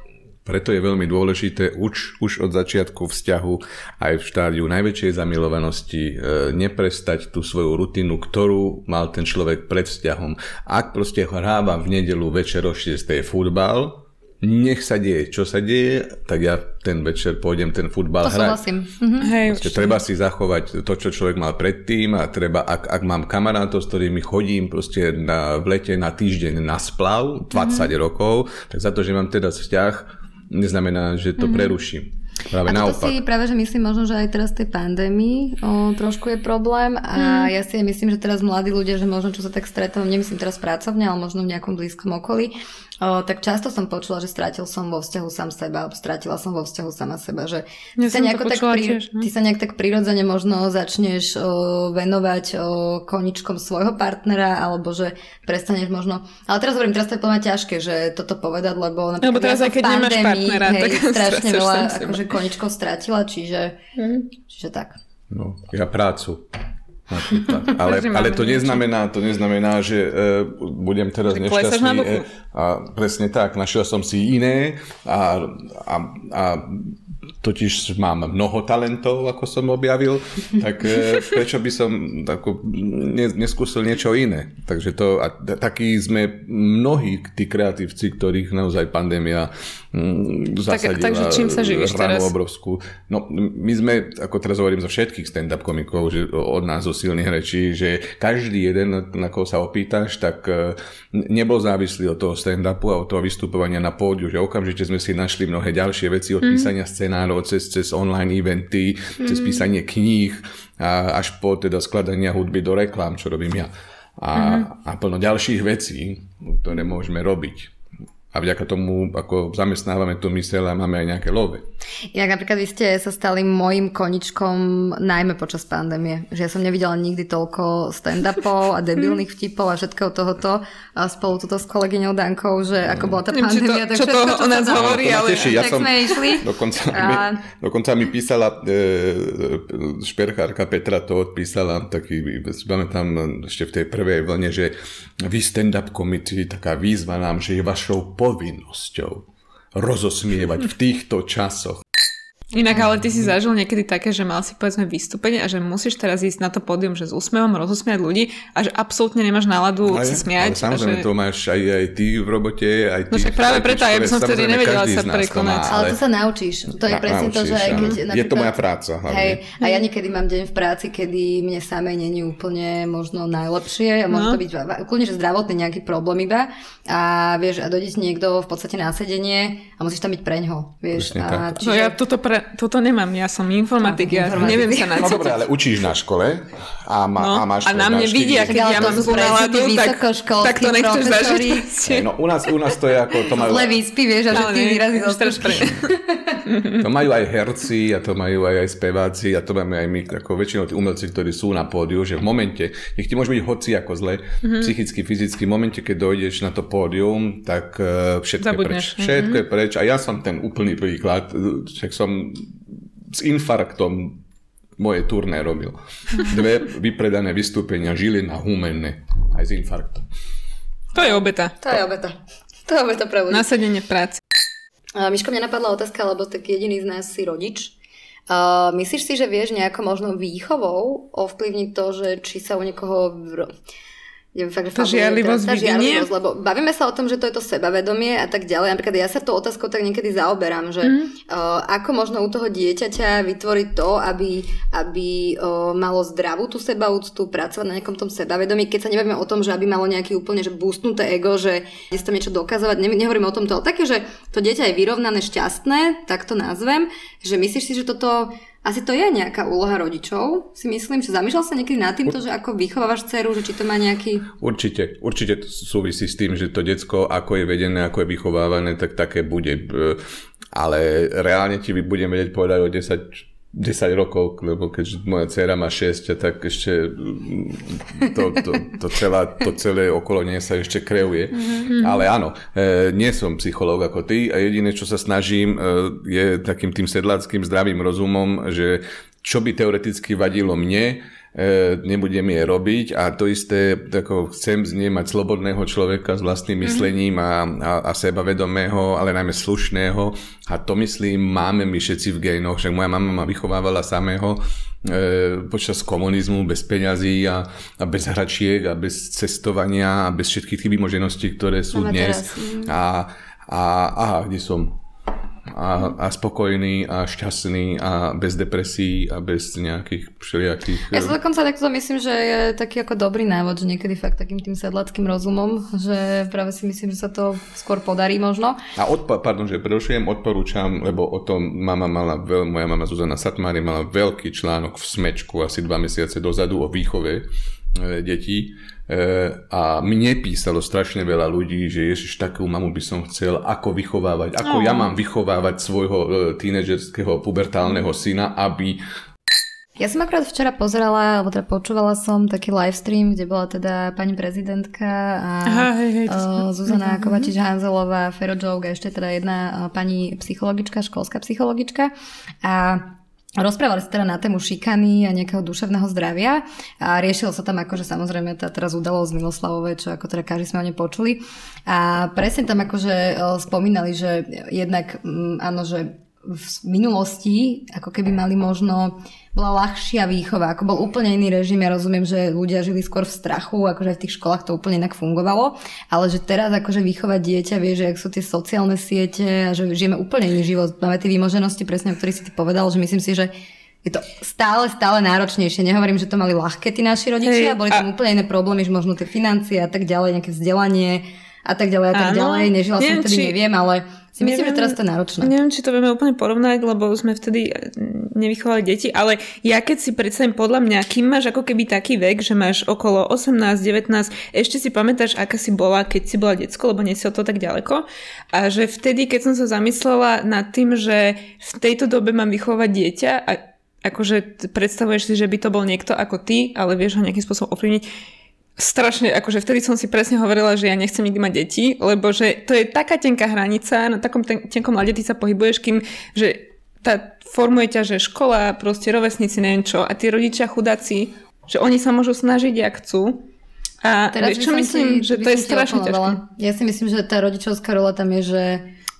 preto je veľmi dôležité už, už od začiatku vzťahu aj v štádiu najväčšej zamilovanosti e, neprestať tú svoju rutinu, ktorú mal ten človek pred vzťahom. Ak proste hráva v nedelu večer o 6. futbal, nech sa deje, čo sa deje, tak ja ten večer pôjdem ten futbal to hrať. Mhm. Hej, treba si zachovať to, čo človek mal predtým a treba, ak, ak mám kamarátov, s ktorými chodím proste na, v lete na týždeň na splav, 20 mm-hmm. rokov, tak za to, že mám teraz vzťah, neznamená, že to mm-hmm. preruším. Práve a naopak. si práve, že myslím možno, že aj teraz tej pandémii o, trošku je problém a mm. ja si myslím, že teraz mladí ľudia, že možno čo sa tak stretávam, nemyslím teraz pracovne, ale možno v nejakom blízkom okolí, O, tak často som počula, že strátil som vo vzťahu sám seba, alebo strátila som vo vzťahu sama seba, že ja ty, sa nejako tak pri, tiež, no? ty sa nejak tak prirodzene možno začneš o, venovať o, koničkom svojho partnera, alebo že prestaneš možno... Ale teraz hovorím, teraz to je plná ťažké, že toto povedať, lebo napríklad lebo teraz, ja keď pandémii, partnera, hej, tak strašne veľa akože koničkov strátila, čiže, mm. čiže tak. No, ja prácu. Ale, ale to neznamená, to neznamená, že uh, budem teraz nešťastný. Uh, a presne tak, našiel som si iné a, a, a totiž mám mnoho talentov, ako som objavil, tak e, prečo by som ako, ne, neskúsil niečo iné. Takže to, a takí sme mnohí tí kreatívci, ktorých naozaj pandémia mm, zasadila. Tak, takže čím sa živíš teraz? obrovskú. No, my sme, ako teraz hovorím zo všetkých stand-up komikov, že od nás zo silných rečí, že každý jeden, na koho sa opýtaš, tak e, nebol závislý od toho stand-upu a od toho vystupovania na pódiu, že okamžite sme si našli mnohé ďalšie veci od mm. písania scenárov scenárov, cez, cez online eventy, mm. cez písanie kníh a až po teda skladania hudby do reklám, čo robím ja. A, mm-hmm. a plno ďalších vecí, ktoré môžeme robiť a vďaka tomu ako zamestnávame tú myseľ a máme aj nejaké love. Jak napríklad vy ste sa stali môjim koničkom najmä počas pandémie. Že ja som nevidela nikdy toľko stand-upov a debilných vtipov a všetkého tohoto a spolu tuto s kolegyňou Dankou, že ako bola tá pandémia, tak čo všetko, to o nás hovorí, ale teší, ja som, sme išli. Dokonca, a... mi, dokonca mi písala e, šperchárka Petra to odpísala, taký, tam ešte v tej prvej vlne, že vy stand-up komici, taká výzva nám, že je vašou povinnosťou rozosmievať v týchto časoch. Inak, ale ty si zažil niekedy také, že mal si povedzme vystúpenie a že musíš teraz ísť na to pódium, že s úsmevom rozosmiať ľudí a že absolútne nemáš náladu Ale, sa smiať. ale samozrejme, že... to máš aj, aj ty v robote, aj ty. No však práve aj preto, ja by som vtedy nevedela sa prekonať. má, Ale to sa naučíš. To je Na- presne to, že aj naučíš, keď... áno. Je to napríklad- moja práca hlavne. Hej, a ja niekedy mám deň v práci, kedy mne samej není úplne možno najlepšie a môže No. to byť kľudne, že zdravotný nejaký problém iba a vieš, a dojde niekto v podstate na sedenie a musíš tam byť preňho, vieš. A tak. No ja toto, pre, toto nemám, ja som informatik, ja Informatik. neviem sa No nacítiť. dobre, ale učíš na škole a, má, No, a máš a na mne prednášky, vidia, keď ja mám zlú náladu, tak, tak to nechceš zažiť. No u nás, u nás to je ako, to majú, Zle výspy, vieš, a že ty výrazy to majú aj herci a to majú aj, aj speváci a to máme aj my, ako väčšinou tí umelci, ktorí sú na pódiu, že v momente, nech ti môže byť hoci ako zle, Mhm. psychicky, fyzicky, v momente, keď dojdeš na to pódium, tak uh, všetko Zabudneš. je preč. Všetko je preč a ja som ten úplný príklad, však som s infarktom moje turné robil. Dve vypredané vystúpenia, Žilina, Humenné, aj s infarktom. To je obeta. To je obeta. To je obeta pre ľudí. Nasadenie v práci. Uh, Miško, mňa napadla otázka, lebo tak jediný z nás si rodič. Uh, myslíš si, že vieš nejako možno výchovou ovplyvniť to, že či sa u niekoho... V... Ja fakt, Tá žiarlivosť tá žiarlivosť, lebo bavíme sa o tom, že to je to sebavedomie a tak ďalej. Napríklad ja sa tou otázkou tak niekedy zaoberám, že mm. uh, ako možno u toho dieťaťa vytvoriť to, aby, aby uh, malo zdravú tú sebaúctu, pracovať na nejakom tom sebavedomí, keď sa nebavíme o tom, že aby malo nejaký úplne že boostnuté ego, že je tam niečo dokazovať, ne, nehovoríme o tom to, ale také, že to dieťa je vyrovnané, šťastné, tak to nazvem, že myslíš si, že toto asi to je nejaká úloha rodičov, si myslím, že zamýšľal sa niekedy nad týmto, že ako vychovávaš dceru, že či to má nejaký... Určite, určite to súvisí s tým, že to decko, ako je vedené, ako je vychovávané, tak také bude. E, Ale reálne ti budem vedieť povedať o 10 10 rokov, lebo keďže moja dcera má 6, tak ešte mm, to, to, to, celá, to celé okolo nej sa ešte kreuje. Mm-hmm. Ale áno, e, nie som psychológ ako ty a jediné, čo sa snažím, e, je takým tým sedláckým zdravým rozumom, že čo by teoreticky vadilo mne, nebudem je robiť a to isté, ako chcem z nej mať slobodného človeka s vlastným myslením a, a, a sebavedomého, ale najmä slušného a to myslím máme my všetci v gejnoch, však moja mama ma vychovávala samého e, počas komunizmu bez peňazí a, a bez hračiek a bez cestovania a bez všetkých tých vymožeností, ktoré sú Máme dnes. teraz, mm. A, a aha, kde som? A, a spokojný a šťastný a bez depresí a bez nejakých všelijakých... Ja sa dokonca takto myslím, že je taký ako dobrý návod, že niekedy fakt takým tým sedlackým rozumom, že práve si myslím, že sa to skôr podarí možno. A odpa- pardon, že prerušujem, odporúčam, lebo o tom mama mala, veľ, moja mama Zuzana Satmári mala veľký článok v Smečku asi dva mesiace dozadu o výchove e, detí a mne písalo strašne veľa ľudí, že ježiš, takú mamu by som chcel, ako vychovávať, ako ja mám vychovávať svojho e, tínedžerského pubertálneho syna, aby Ja som akorát včera pozerala, alebo teda počúvala som taký livestream, kde bola teda pani prezidentka a Aha, hej, hej, to uh, Zuzana Kovačič-Hanzelová, Fero Joke a ešte teda jedna uh, pani psychologička, školská psychologička. A Rozprávali sa teda na tému šikany a nejakého duševného zdravia a riešilo sa tam akože samozrejme tá teraz udalosť Miloslavové, čo ako teda každý sme o nej počuli. A presne tam akože e, spomínali, že jednak mm, áno, že v minulosti ako keby mali možno bola ľahšia výchova, ako bol úplne iný režim. Ja rozumiem, že ľudia žili skôr v strachu, akože v tých školách to úplne inak fungovalo, ale že teraz akože vychovať dieťa, vie, že ak sú tie sociálne siete a že žijeme úplne iný život. Máme tie výmoženosti, presne o ktorých si ty povedal, že myslím si, že je to stále, stále náročnejšie. Nehovorím, že to mali ľahké tí naši rodičia, Hej, boli a- tam úplne iné problémy, že možno tie financie a tak ďalej, nejaké vzdelanie a tak ďalej a tak Áno. ďalej. Nežila som Neviem, vtedy, či- neviem, ale si myslím, že Neviem- teraz to je náročné. Neviem, či to vieme úplne porovnať, lebo sme vtedy eh, nevychovali deti, ale ja keď si predstavím podľa mňa, kým máš ako keby taký vek, že máš okolo 18, 19, ešte si pamätáš, aká si bola, keď si bola decko, lebo nie si to tak ďaleko. A že vtedy, keď som sa zamyslela nad tým, že v tejto dobe mám vychovať dieťa a akože predstavuješ si, že by to bol niekto ako ty, ale vieš ho nejakým spôsobom ovplyvniť, strašne, akože vtedy som si presne hovorila, že ja nechcem nikdy mať deti, lebo že to je taká tenká hranica, na takom ten, tenkom lade ty sa pohybuješ, kým, že tá formuje ťa, že škola, proste rovesníci, neviem čo, a tí rodičia chudáci, že oni sa môžu snažiť, jak chcú. A Teraz čo myslím, ti- že to je strašne ťažké. Ja si myslím, že tá rodičovská rola tam je, že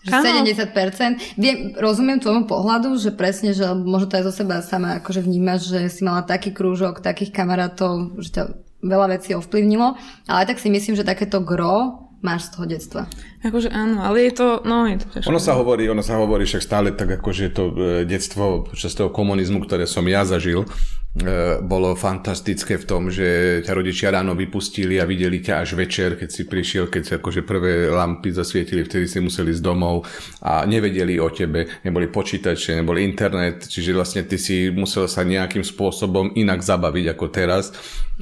Že 70%. Viem, rozumiem tvojmu pohľadu, že presne, že možno to aj zo seba sama akože vnímaš, že si mala taký krúžok, takých kamarátov, že ťa veľa vecí ovplyvnilo, ale tak si myslím, že takéto gro máš z toho detstva. Akože áno, ale je to, no je to ťažké. Ono sa hovorí, ono sa hovorí však stále tak, akože to e, detstvo počas toho komunizmu, ktoré som ja zažil, bolo fantastické v tom, že ťa rodičia ráno vypustili a videli ťa až večer, keď si prišiel, keď sa akože prvé lampy zasvietili, vtedy si museli z domov a nevedeli o tebe, neboli počítače, neboli internet, čiže vlastne ty si musel sa nejakým spôsobom inak zabaviť ako teraz,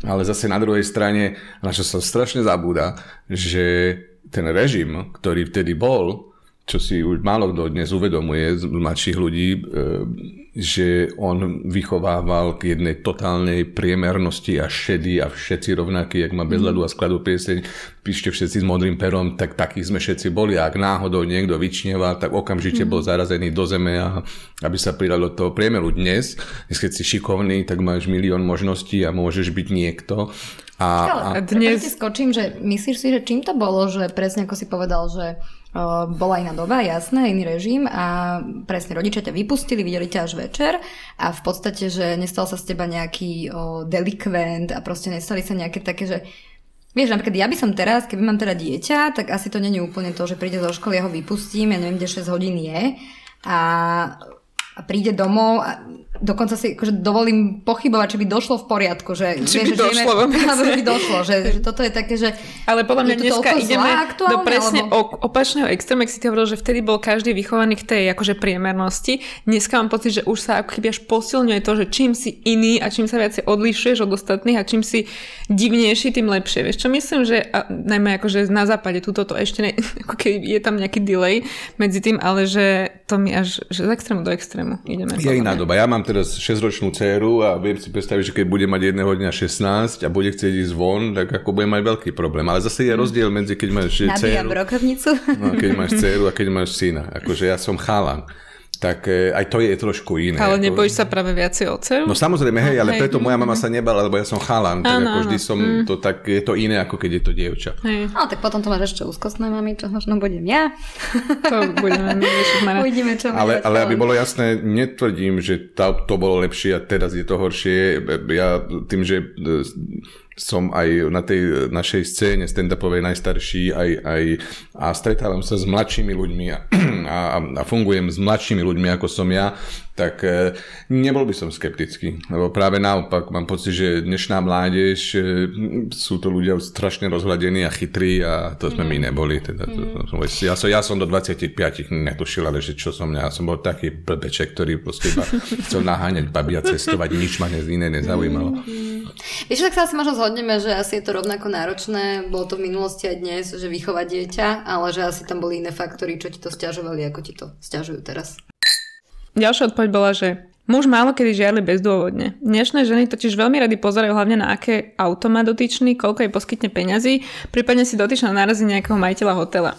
ale zase na druhej strane, na čo sa strašne zabúda, že ten režim, ktorý vtedy bol, čo si už málo kto dnes uvedomuje z mladších ľudí, e, že on vychovával k jednej totálnej priemernosti a šedý a všetci rovnakí, jak má bezľadu a skladu pieseň, píšte všetci s modrým perom, tak takí sme všetci boli. A ak náhodou niekto vyčnieval, tak okamžite bol zarazený do zeme a aby sa pridal do toho priemeru. Dnes, dnes keď si šikovný, tak máš milión možností a môžeš byť niekto. A, a dnes... skočím, že myslíš si, že čím to bolo, že presne ako si povedal, že bola iná doba, jasné, iný režim a presne rodičia ťa vypustili, videli ťa až večer a v podstate, že nestal sa z teba nejaký uh, delikvent a proste nestali sa nejaké také, že Vieš, napríklad ja by som teraz, keby mám teda dieťa, tak asi to není úplne to, že príde zo školy, ja ho vypustím, ja neviem, kde 6 hodín je a a príde domov a dokonca si akože dovolím pochybovať, či by došlo v poriadku, že, či vieš, by došlo, žijeme, alebo že by došlo, že, že toto je také, že Ale podľa mňa dneska ideme do presne alebo... opačného extrému, si ty hovoril, že vtedy bol každý vychovaný k tej akože priemernosti. Dneska mám pocit, že už sa ako keby až posilňuje to, že čím si iný a čím sa viacej odlišuješ od ostatných a čím si divnejší, tým lepšie. Vieš čo myslím, že a, najmä akože na západe túto to ešte ne, ako keď je tam nejaký delay medzi tým, ale že to mi až že z extrému do extrému extrému ideme. Je iná doba. Ja mám teraz 6-ročnú dceru a viem si predstaviť, že keď bude mať jedného dňa 16 a bude chcieť ísť von, tak ako bude mať veľký problém. Ale zase je rozdiel medzi keď máš dceru... brokovnicu. No, keď máš dceru a keď máš syna. Akože ja som chalan tak e, aj to je trošku iné. Ale nebojíš sa práve viacej o dceru? No samozrejme, hej, ale hej. preto moja mama sa nebala, lebo ja som chalan, tak ako vždy som mm. to tak, je to iné, ako keď je to dievča. Hej. No tak potom to máš ešte úzkostné mami, čo možno budem ja. To budeme Uvidíme, čo ale, ale aby bolo jasné, netvrdím, že to, to bolo lepšie a teraz je to horšie. Ja tým, že som aj na tej našej scéne stand-upovej najstarší aj, aj, a stretávam sa s mladšími ľuďmi a, a, a fungujem s mladšími ľuďmi ako som ja, tak e, nebol by som skeptický. Lebo práve naopak, mám pocit, že dnešná mládež e, sú to ľudia strašne rozhľadení a chytrí a to sme mm. my neboli. Teda, to, to, ja, som, ja som do 25 netušil, ale že čo som, ja som bol taký blbeček, ktorý proste iba chcel naháňať babi a cestovať, nič ma iné nezaujímalo. Mm. Vieš, tak sa asi možno zhodneme, že asi je to rovnako náročné, bolo to v minulosti aj dnes, že vychovať dieťa, ale že asi tam boli iné faktory, čo ti to stiažovali, ako ti to stiažujú teraz. Ďalšia odpoveď bola, že muž málo kedy žiarli bezdôvodne. Dnešné ženy totiž veľmi rady pozerajú hlavne na aké auto má dotyčný, koľko jej poskytne peňazí, prípadne si dotyčná narazí nejakého majiteľa hotela.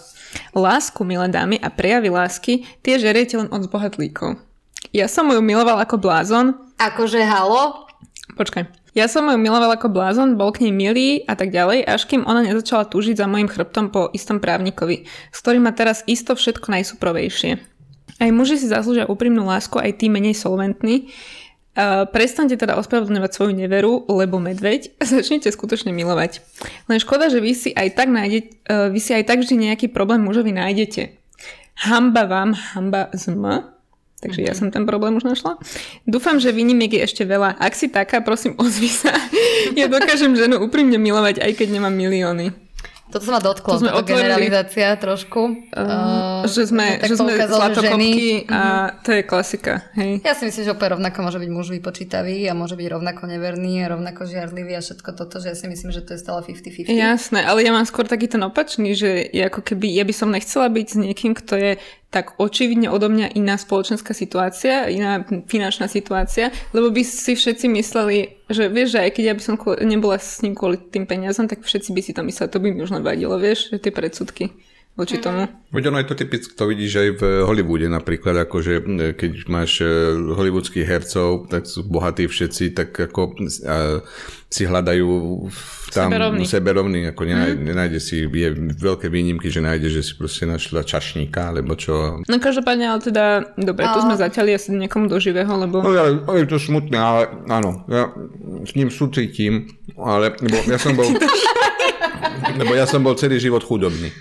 Lásku, milé dámy, a prejavy lásky, tie žeriete len od zbohatlíkov. Ja som ju miloval ako blázon. Akože halo? Počkaj. Ja som ju miloval ako blázon, bol k nej milý a tak ďalej, až kým ona nezačala túžiť za mojim chrbtom po istom právnikovi, s ktorým má teraz isto všetko najsuprovejšie. Aj muži si zaslúžia úprimnú lásku, aj tí menej solventní. Uh, prestante teda ospravedlňovať svoju neveru, lebo medveď a začnite skutočne milovať. Len škoda, že vy si aj tak, nájde, uh, vy si aj tak vždy nejaký problém mužovi nájdete. Hamba vám, hamba z Takže ja som ten problém už našla. Dúfam, že výnimiek je ešte veľa. Ak si taká, prosím, ozvi sa. Ja dokážem ženu úprimne milovať, aj keď nemám milióny. Toto sa ma dotklo, to sme otvorili, generalizácia trošku. Uh, že sme, že sme zlatokopky a uh-huh. to je klasika. Hej. Ja si myslím, že úplne rovnako môže byť muž vypočítavý a môže byť rovnako neverný a rovnako žiarlivý a všetko toto, že ja si myslím, že to je stále 50-50. Jasné, ale ja mám skôr taký ten opačný, že ako keby ja by som nechcela byť s niekým, kto je tak očividne odo mňa iná spoločenská situácia, iná finančná situácia, lebo by si všetci mysleli, že vieš, že aj keď ja by som nebola s ním kvôli tým peniazom, tak všetci by si to mysleli, to by mi už len vadilo, vieš, že tie predsudky. Voči tomu. Veď ono je to typické, to vidíš aj v Hollywoode napríklad, akože keď máš e, hollywoodských hercov, tak sú bohatí všetci, tak ako a, si hľadajú tam Seberovný. seberovný ako nenájde, mm. nenájde si, je veľké výnimky, že nájde, že si proste našla čašníka, alebo čo. No každopádne, ale teda, dobre, tu sme zatiaľ asi niekomu do živého, lebo... No ale je to smutné, ale áno, ja s ním súcitím, ale lebo ja som bol... lebo ja som bol celý život chudobný.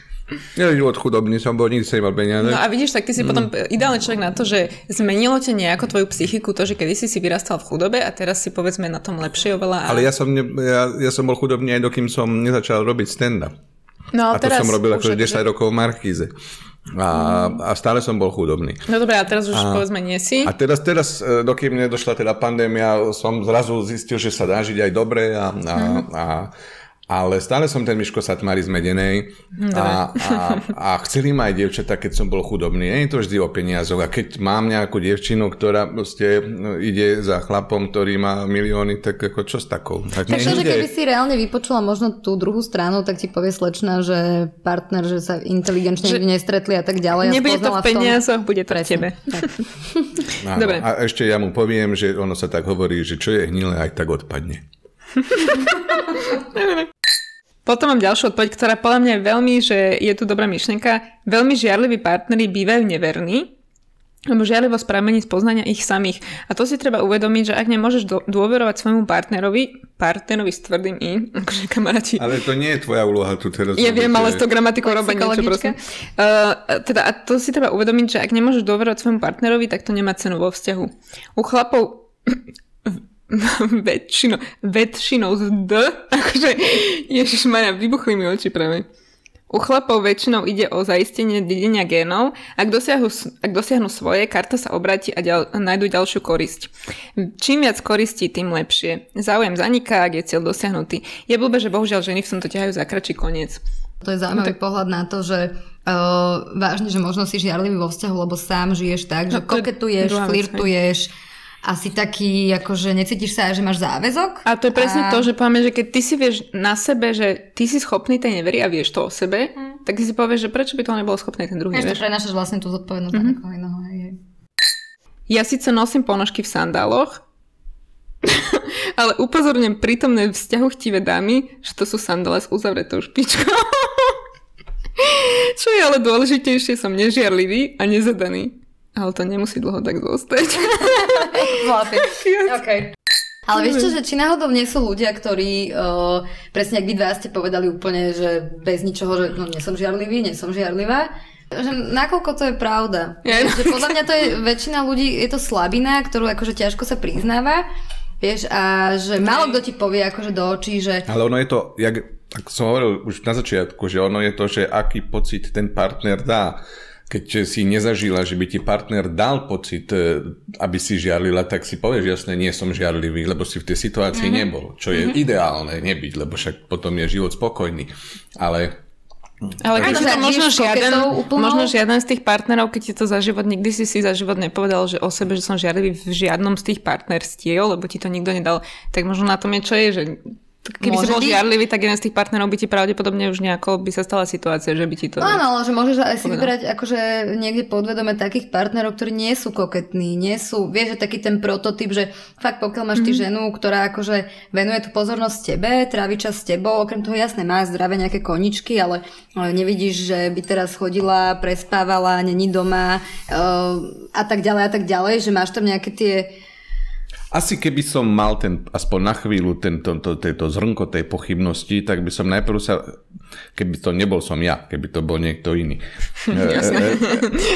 Ja život chudobný som bol, nikdy som nemal peniaze. No a vidíš, tak ty si mm. potom ideálny človek na to, že zmenilo ťa nejako tvoju psychiku to, že kedy si vyrastal v chudobe a teraz si povedzme na tom lepšie oveľa. Ale ja som, ne, ja, ja som bol chudobný aj dokým som nezačal robiť stand-up. No, a to som robil akože už 10 rokov v Markíze. A, a stále som bol chudobný. No dobré, a teraz už a, povedzme nie si. A teraz, teraz, e, dokým nedošla teda pandémia, som zrazu zistil, že sa dá žiť aj dobre a, a, mm. a ale stále som ten Miško Satmari z Medenej a, a, a chceli ma aj dievčatá, keď som bol chudobný. Nie je to vždy o peniazoch. A keď mám nejakú dievčinu, ktorá proste no, ide za chlapom, ktorý má milióny, tak ako čo s takou? Tak Takže, že keby si reálne vypočula možno tú druhú stranu, tak ti povie slečna, že partner, že sa inteligenčne že nestretli a tak ďalej. Nebude to v peniazoch, v bude to v tebe. Dobre. A ešte ja mu poviem, že ono sa tak hovorí, že čo je hnilé, aj tak odpadne. Potom mám ďalšiu odpoveď, ktorá podľa mňa je veľmi, že je tu dobrá myšlienka. Veľmi žiarliví partneri bývajú neverní, lebo žiarlivosť pramení z poznania ich samých. A to si treba uvedomiť, že ak nemôžeš dôverovať svojmu partnerovi, partnerovi s tvrdým i, akože kamaráti. Ale to nie je tvoja úloha tu teraz. Ja viem, ale s tou gramatikou robím niečo prosím. Uh, teda a to si treba uvedomiť, že ak nemôžeš dôverovať svojmu partnerovi, tak to nemá cenu vo vzťahu. U chlapov väčšinou, väčšinou z D, akože ježišmaja, vybuchli mi oči práve. U chlapov väčšinou ide o zaistenie dedenia génov. Ak dosiahnu, ak dosiahnu svoje, karta sa obráti a ďal, nájdu ďalšiu korisť. Čím viac koristí, tým lepšie. Záujem zaniká, ak je cieľ dosiahnutý. Je blbé, že bohužiaľ ženy v tomto ťahajú za kračí koniec. To je zaujímavý no, tak... pohľad na to, že uh, vážne, že možno si žiarlivý vo vzťahu, lebo sám žiješ tak, že no, koketuješ, flirtuješ, asi taký, akože necítiš sa, že máš záväzok. A to je presne a... to, že povieme, že keď ty si vieš na sebe, že ty si schopný tej neverí a vieš to o sebe, mm. tak ty si povieš, že prečo by to nebol schopný ten druhý. Vieš, to prenašaš vlastne tú zodpovednosť mm-hmm. na niekoho iného. Ja síce nosím ponožky v sandáloch, ale upozorňujem prítomné vzťahu chtivé dámy, že to sú sandále s uzavretou špičkou. Čo je ale dôležitejšie, som nežiarlivý a nezadaný. Ale to nemusí dlho tak zostať. Zlatý. okay. Ale vieš čo, že či náhodou nie sú ľudia, ktorí, uh, presne ak vy dva ste povedali úplne, že bez ničoho, že no, nie som žiarlivý, nie som žiarlivá, že nakoľko to je pravda. Ja, že podľa mňa to je, väčšina ľudí, je to slabina, ktorú akože ťažko sa priznáva, vieš, a že málo kto ti povie akože do očí, že... Ale ono je to, jak, ako som hovoril už na začiatku, že ono je to, že aký pocit ten partner dá keď si nezažila, že by ti partner dal pocit, e, aby si žiarlila, tak si povieš jasne, nie som žiarlivý, lebo si v tej situácii mm-hmm. nebol. Čo je mm-hmm. ideálne nebyť, lebo však potom je život spokojný. Ale ale keď to možno žiaden, možno žiaden z tých partnerov, keď ti to za život, nikdy si si za život nepovedal, že o sebe, že som žiarlivý v žiadnom z tých partnerstiev, lebo ti to nikto nedal, tak možno na tom je, čo je, že Keby Môže si bol byť? žiarlivý, tak jeden z tých partnerov by ti pravdepodobne už nejako by sa stala situácia, že by ti to... Áno, ale že môžeš aj si vybrať akože niekde podvedome takých partnerov, ktorí nie sú koketní, nie sú, vieš, že taký ten prototyp, že fakt pokiaľ máš mm-hmm. ty mhm. ženu, ktorá akože venuje tú pozornosť tebe, trávi čas s tebou, okrem toho jasné, má zdravé nejaké koničky, ale, ale nevidíš, že by teraz chodila, prespávala, není doma uh, a tak ďalej a tak ďalej, že máš tam nejaké tie asi keby som mal ten, aspoň na chvíľu tento, to, tento zrnko tej pochybnosti, tak by som najprv sa, keby to nebol som ja, keby to bol niekto iný, e, e,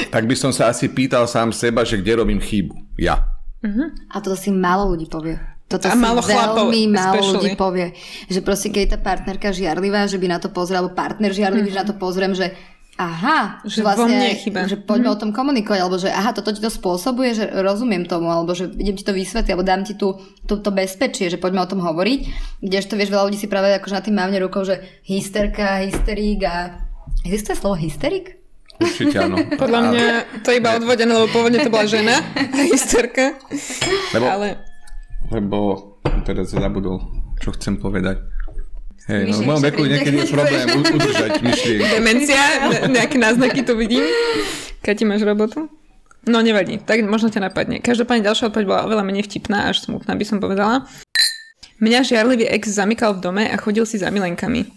tak by som sa asi pýtal sám seba, že kde robím chybu. Ja. Uh-huh. A to si málo ľudí povie. Toto a si málo chlapov, veľmi málo especially. ľudí povie. Že proste, keď je tá partnerka žiarlivá, že by na to pozrel, alebo partner žiarlivý, uh-huh. že na to pozriem, že aha, že vlastne, mne chyba. že poďme mm-hmm. o tom komunikovať, alebo že aha, toto ti to spôsobuje, že rozumiem tomu, alebo že idem ti to vysvetliť, alebo dám ti tu, tu to bezpečie, že poďme o tom hovoriť. Kdežto vieš, veľa ľudí si práve akože na tým mávne rukou, že hysterka, hysterík a... Existuje slovo hysterik? Určite áno. Podľa mňa to je iba odvodené, lebo pôvodne to bola žena hysterka. Lebo, Ale... lebo teraz zabudol, čo chcem povedať. Hej, no, v mojom veku niekedy je problém udržať myšlienky. Demencia, ne- nejaké náznaky tu vidím. Kati, máš robotu? No nevadí, tak možno ťa napadne. Každopádne ďalšia odpoveď bola oveľa menej vtipná, až smutná by som povedala. Mňa žiarlivý ex zamykal v dome a chodil si za milenkami.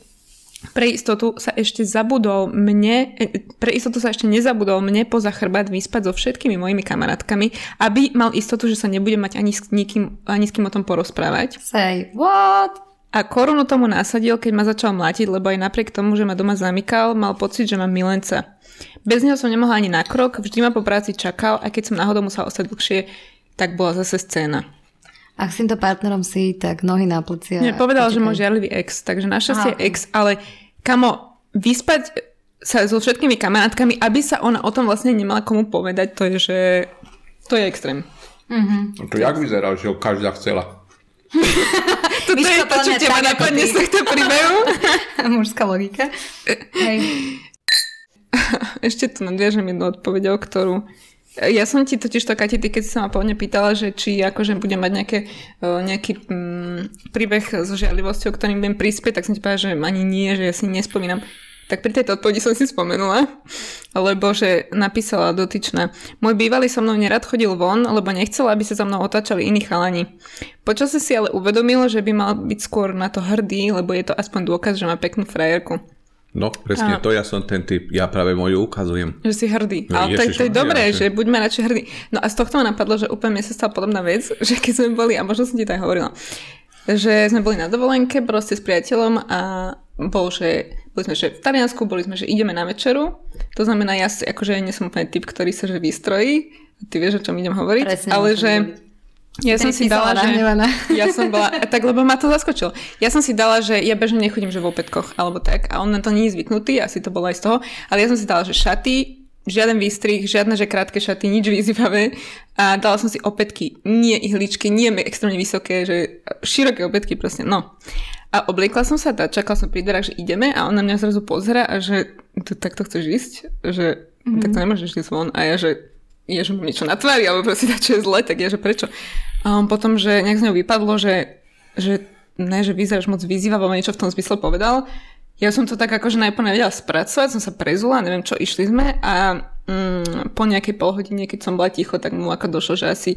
Pre istotu sa ešte zabudol mne, e, pre istotu sa ešte nezabudol mne poza chrbát vyspať so všetkými mojimi kamarátkami, aby mal istotu, že sa nebude mať ani s nikým, ani s kým o tom porozprávať. Say, what? A korunu tomu nasadil, keď ma začal mlátiť, lebo aj napriek tomu, že ma doma zamykal, mal pocit, že mám milenca. Bez neho som nemohla ani na krok, vždy ma po práci čakal a keď som náhodou musela ostať dlhšie, tak bola zase scéna. Ak s týmto partnerom si, tak nohy na plecia. Nie, povedal, že môj žiarlivý ex, takže našťastie Aha. ex, ale kamo, vyspať sa so všetkými kamarátkami, aby sa ona o tom vlastne nemala komu povedať, to je, že to je extrém. No To jak vyzerá, že ho každá chcela? Toto je to čo teba napadne z tohto príbehu. Mužská logika. Hej. Ešte tu nadviažem jednu odpovedou, ktorú ja som ti totiž to, Kati, ty keď si sa ma pôvodne pýtala, že či akože budem mať nejaké, eh, nejaký mm, príbeh so žiarlivosťou, ktorým budem prispieť, tak som ti povedala, že ani nie, že ja si nespomínam. Tak pri tejto odpovedi som si spomenula, lebo že napísala dotyčná. Môj bývalý so mnou nerad chodil von, lebo nechcel, aby sa za mnou otáčali iní chalani. Počasie si ale uvedomil, že by mal byť skôr na to hrdý, lebo je to aspoň dôkaz, že má peknú frajerku. No, presne A- to, ja som ten typ, ja práve moju ukazujem. Že si hrdý. No, Ale to, to je Ježišmaria, dobré, že- že buďme radšej hrdí. No a z tohto ma napadlo, že úplne mne sa stala podobná vec, že keď sme boli, a možno som ti tak hovorila, že sme boli na dovolenke proste s priateľom a bol, že boli sme že v Taliansku, boli sme, že ideme na večeru. To znamená, ja si, akože nie som úplne typ, ktorý sa že vystrojí. Ty vieš, o čom idem hovoriť. Presne, ale že hovoriť. ja som si dala, že... nahnevaná. Ja som bola, tak lebo ma to zaskočilo. Ja som si dala, že ja bežne nechodím že v opätkoch alebo tak a on na to nie je zvyknutý, asi to bolo aj z toho, ale ja som si dala, že šaty, žiaden výstrih, žiadne, že krátke šaty, nič vyzývavé a dala som si opätky, nie ihličky, nie extrémne vysoké, že široké opätky proste, no. A obliekla som sa, čakala som pri dverách, že ideme a on na mňa zrazu pozera a že tu takto chceš ísť? Že mm-hmm. tak to nemôžeš ísť von. A ja, že je, že mu niečo na tvári, alebo proste čo je zle, tak ja, že prečo? A on potom, že nejak z neho vypadlo, že, že ne, že vyzeráš moc vyzývavo, alebo niečo v tom zmysle povedal. Ja som to tak akože najprv nevedela spracovať, som sa prezula, neviem čo, išli sme a mm, po nejakej polhodine, keď som bola ticho, tak mu ako došlo, že asi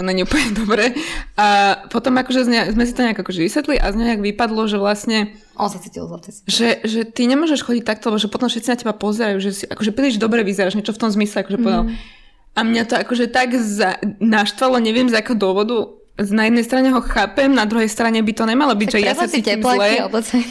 není úplne dobre. A potom akože ne, sme si to nejak akože vysvetli a z nejak vypadlo, že vlastne On sa cítil zlatý. že, že ty nemôžeš chodiť takto, lebo že potom všetci na teba pozerajú, že si akože príliš dobre vyzeráš, niečo v tom zmysle, akože povedal. A mňa to akože tak za, naštvalo, neviem z akého dôvodu. Na jednej strane ho chápem, na druhej strane by to nemalo byť, Tak že ja sa cítim zle.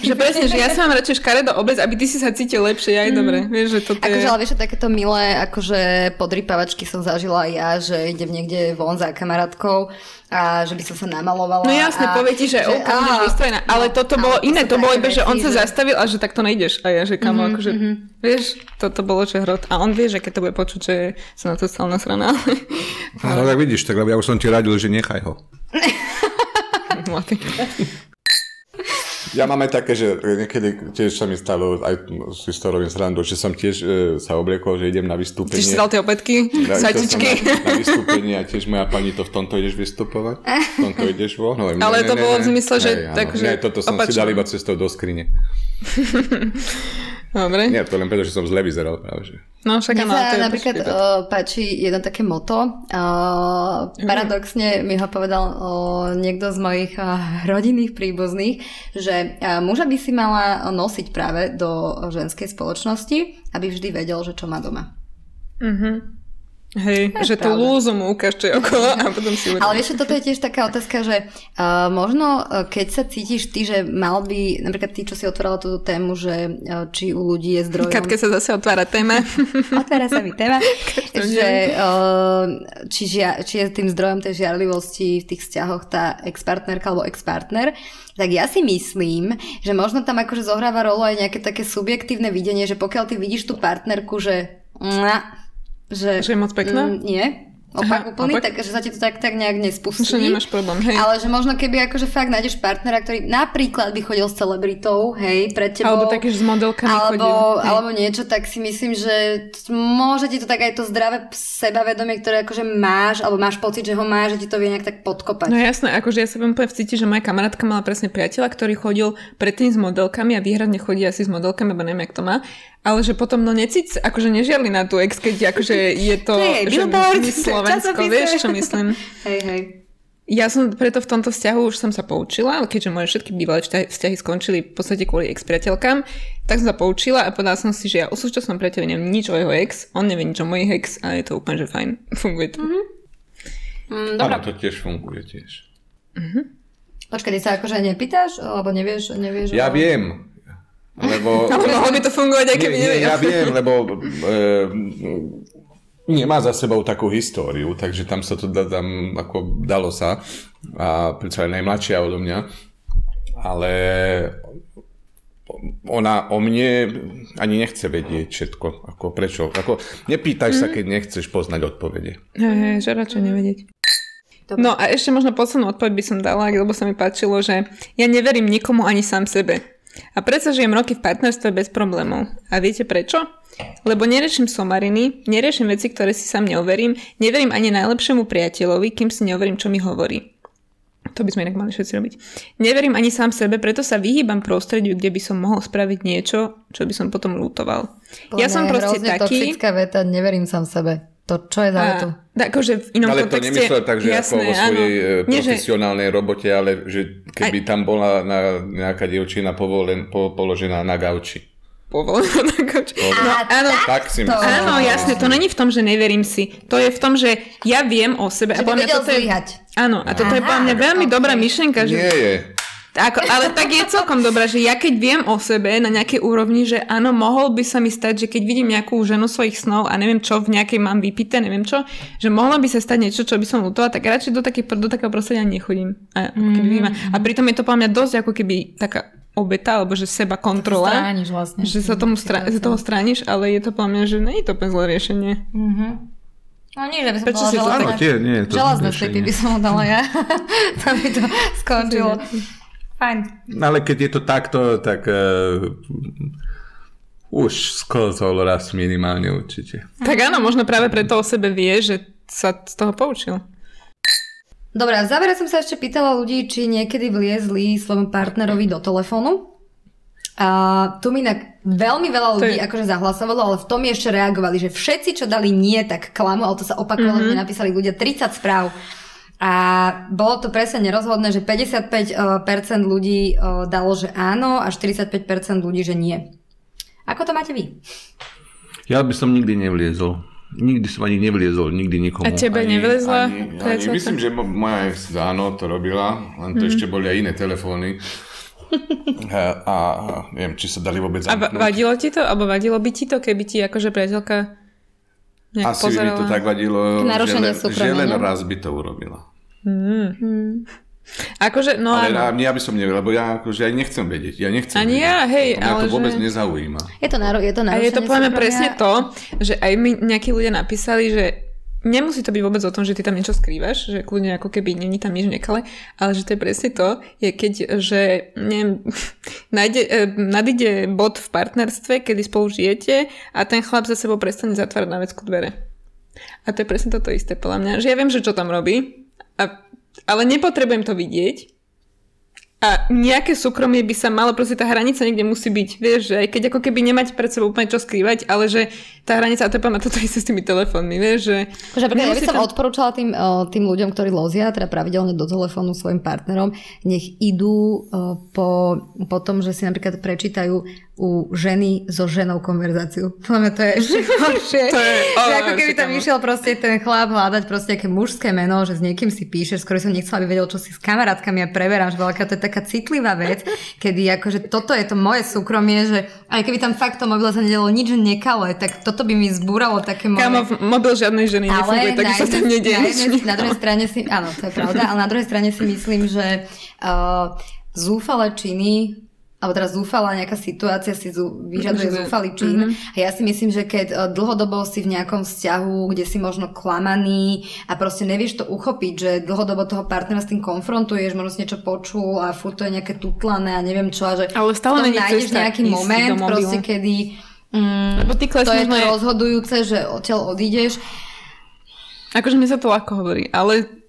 Že presne, že ja sa mám radšej škaredo obec, aby ty si sa cítil lepšie, aj dobre. Vieš, že toto Akože, ale vieš, takéto milé akože podrypavačky som zažila aj ja, že idem niekde von za kamarátkou a že by som sa namalovala. No jasne, a, povie ti, že, že á, ideš vystrojená, ale no, toto áno, bolo to iné, to bolo iba, že on sa zastavil a že takto nejdeš. A ja, že kamo, Mhm, akože, vieš, toto bolo že hrot. A on vie, že keď to bude počuť, že sa na to stal nasraná. No tak vidíš, tak lebo ja už som ti radil, že nechaj ho. Ja mám aj také, že niekedy tiež sa mi stalo, aj si toho robím srandu, že som tiež e, sa obliekol, že idem na vystúpenie. si dal tie opätky, sadičky. Na, na vystúpenie a tiež moja pani to v tomto ideš vystupovať, v tomto ideš von. Hovorím, Ale ne, to ne, bolo ne. v zmysle, že Hej, áno. tak, že Nie, toto som si opačne. dal iba cestou do skrine. Dobre. Nie, to len preto, že som zle vyzeral práve. Že. No však Mne áno, to je napríklad uh, páči jedno také moto. Uh, paradoxne mi ho povedal uh, niekto z mojich uh, rodinných príbuzných, že uh, muža by si mala nosiť práve do ženskej spoločnosti, aby vždy vedel, že čo má doma. Hej, že tú pravda. lúzu mu ukážte okolo a potom si Ale uvedomíš. vieš, že toto je tiež taká otázka, že uh, možno uh, keď sa cítiš ty, že mal by, napríklad ty, čo si otvorila túto tému, že uh, či u ľudí je zdrojom... Katke sa zase otvára téma. Otvára sa mi téma, že uh, či, žia, či je tým zdrojom tej žiarlivosti v tých vzťahoch tá ex-partnerka alebo ex-partner, tak ja si myslím, že možno tam akože zohráva rolu aj nejaké také subjektívne videnie, že pokiaľ ty vidíš tú partnerku, že... Mua, že, Že je moc pekná? Mm, nie. opak Aha, úplný, opak. tak že sa ti to tak, tak nejak nespustí. Že nemáš problém, hej. Ale že možno keby akože fakt nájdeš partnera, ktorý napríklad by chodil s celebritou, hej, pre tebou. Alebo také, že s modelkami alebo, chodil. Hej. alebo niečo, tak si myslím, že môže ti to tak aj to zdravé sebavedomie, ktoré akože máš, alebo máš pocit, že ho máš, že ti to vie nejak tak podkopať. No jasné, akože ja sa viem úplne vcítiť, že moja kamarátka mala presne priateľa, ktorý chodil predtým s modelkami a výhradne chodí asi s modelkami, lebo neviem, jak to má. Ale že potom, no necíť, akože nežiarli na tú ex, keď akože je to, Hej, že billboard, Slovensko, vieš, čo myslím. Hej, hej. Ja som preto v tomto vzťahu už som sa poučila, keďže moje všetky bývalé vzťahy, skončili v podstate kvôli ex-priateľkám, tak som sa poučila a povedala som si, že ja o súčasnom priateľi neviem nič o jeho ex, on nevie nič o mojich ex a je to úplne, že fajn. Funguje to. Mm-hmm. Mm, Áno, Dobre, to tiež funguje tiež. počkaj, ty sa akože nepýtaš, alebo nevieš, nevieš Ja o- viem, lebo... Ale mohlo by to fungovať, aj keby nie, ja viem, lebo e, nemá za sebou takú históriu, takže tam sa to da, tam ako dalo sa a predsa aj najmladšia odo mňa, ale ona o mne ani nechce vedieť všetko, ako prečo. Ako, nepýtaj sa, keď nechceš poznať odpovede. Hej, hej, že radšej nevedieť. Dobre. No a ešte možno poslednú odpoveď by som dala, lebo sa mi páčilo, že ja neverím nikomu ani sám sebe. A predsa žijem roky v partnerstve bez problémov. A viete prečo? Lebo neriešim somariny, neriešim veci, ktoré si sám neoverím, neverím ani najlepšiemu priateľovi, kým si neoverím, čo mi hovorí. To by sme inak mali všetci robiť. Neverím ani sám sebe, preto sa vyhýbam prostrediu, kde by som mohol spraviť niečo, čo by som potom lútoval. Podľa Ja som proste taký... toxická veta, neverím sám sebe. To čo je za vetu? A, akože v inom Ale to kontexte, nemyslel tak, že jasné, ako vo svojej áno. Nie, že, profesionálnej robote, ale že keby Aj- tam bola na, nejaká dievčina povolen, po, položená na gauči. povolená na gauči. No, A áno, Tak si myslím. áno, jasne, to není v tom, že neverím si. To je v tom, že ja viem o sebe. Že by podľa mňa vedel toto je, áno, a toto je Aha, podľa mňa veľmi ok. dobrá myšlienka, že Nie je. Ako, ale tak je celkom dobré, že ja keď viem o sebe na nejakej úrovni, že áno, mohol by sa mi stať, že keď vidím nejakú ženu svojich snov a neviem čo, v nejakej mám vypité, neviem čo, že mohlo by sa stať niečo, čo by som lutovala, tak radšej do, takej, do takého prostredia nechodím. A, vím, a pritom je to podľa mňa dosť ako keby taká obeta, alebo že seba kontrola. Strániš vlastne. Že sa tomu stra- z toho strániš, ale je to podľa mňa, že nie je to úplne zlé riešenie. No nie, že by som Prečo bola si to želazná. Áno, tie, nie to Želazné by som mu dala ja. Tam by to skončilo. Fajn. No, Ale keď je to takto, tak uh, už sklzol raz minimálne určite. Tak áno, možno práve preto o sebe vie, že sa z toho poučil. Dobre, a závere som sa ešte pýtala ľudí, či niekedy vliezli svojmu partnerovi do telefónu. A tu mi inak veľmi veľa ľudí je- akože zahlasovalo, ale v tom ešte reagovali, že všetci, čo dali nie, tak klamu, ale to sa opakovalo, mm-hmm. napísali ľudia 30 správ. A bolo to presne nerozhodné, že 55% ľudí eh, dalo, že áno a 45% ľudí, že nie. Ako to máte vy? Ja by som nikdy nevliezol. Nikdy som ani nevliezol, nikdy nikomu. A tebe ani, nevlezla Ani, ani, priateľka? myslím, že mo- moja áno, to robila, len to ešte boli aj iné telefóny. a, a, a neviem, či sa dali vôbec A zamknúť. vadilo ti to? Alebo vadilo by ti to, keby ti akože priateľka nejak Asi by pozerala? to tak vadilo, že len, že len raz by to urobila. Akože, no Ale áno. ja, ja by som nevedel, lebo ja akože aj nechcem vedieť. Ja nechcem Ani vedieť. ja, hej, Mňa ale to vôbec že- nezaujíma. Je to, náro- je to A je to podľa mňa presne to, že aj mi nejakí ľudia napísali, že nemusí to byť vôbec o tom, že ty tam niečo skrývaš, že kľudne ako keby není tam nič nekale, ale že to je presne to, je keď, že neviem, nájde, e, nadíde bod v partnerstve, kedy spolu žijete a ten chlap za sebou prestane zatvárať na vecku dvere. A to je presne toto isté podľa mňa, že ja viem, že čo tam robí, ale nepotrebujem to vidieť, a nejaké súkromie by sa malo, proste tá hranica niekde musí byť. Vieš, že aj keď ako keby nemať pred sebou úplne čo skrývať, ale že tá hranica, a to je pamäť, toto isté s tými telefónmi, vieš, že... Akože, napríklad, ja by som tam- odporúčala tým, eh, tým ľuďom, ktorí lozia, teda pravidelne do telefónu svojim partnerom, nech idú eh, po, po tom, že si napríklad prečítajú u ženy so ženou konverzáciu. Podľa mňa to je ešte horšie. To je- o, ako keby tam išiel proste ten chlap hľadať proste nejaké mužské meno, že s niekým si píšeš, skôr som nechcela, aby vedel, čo si s kamarátkami ja preberám, že veľká to je taká citlivá vec, kedy akože toto je to moje súkromie, že aj keby tam fakt to mobile sa nedelo nič nekalé, tak toto by mi zbúralo také moje... Kámo, mobil žiadnej ženy nefunguje, takže sa tam nedieje na, jednej- na druhej strane si, áno, to je pravda, ale na druhej strane si myslím, že uh, zúfale činy alebo teraz zúfala nejaká situácia si zú, vyžaduje Že- zúfalý čin. A ja si myslím, že keď e, dlhodobo si v nejakom vzťahu, kde si možno klamaný a proste nevieš to uchopiť, že dlhodobo toho partnera s tým konfrontuješ, možno si niečo počul a furt to je nejaké tutlané a neviem čo. A že Ale stále v tom nájdeš nejaký moment, proste kedy mm, Lebo ty to je to rozhodujúce, že odtiaľ odídeš. Akože mi sa to ľahko hovorí, ale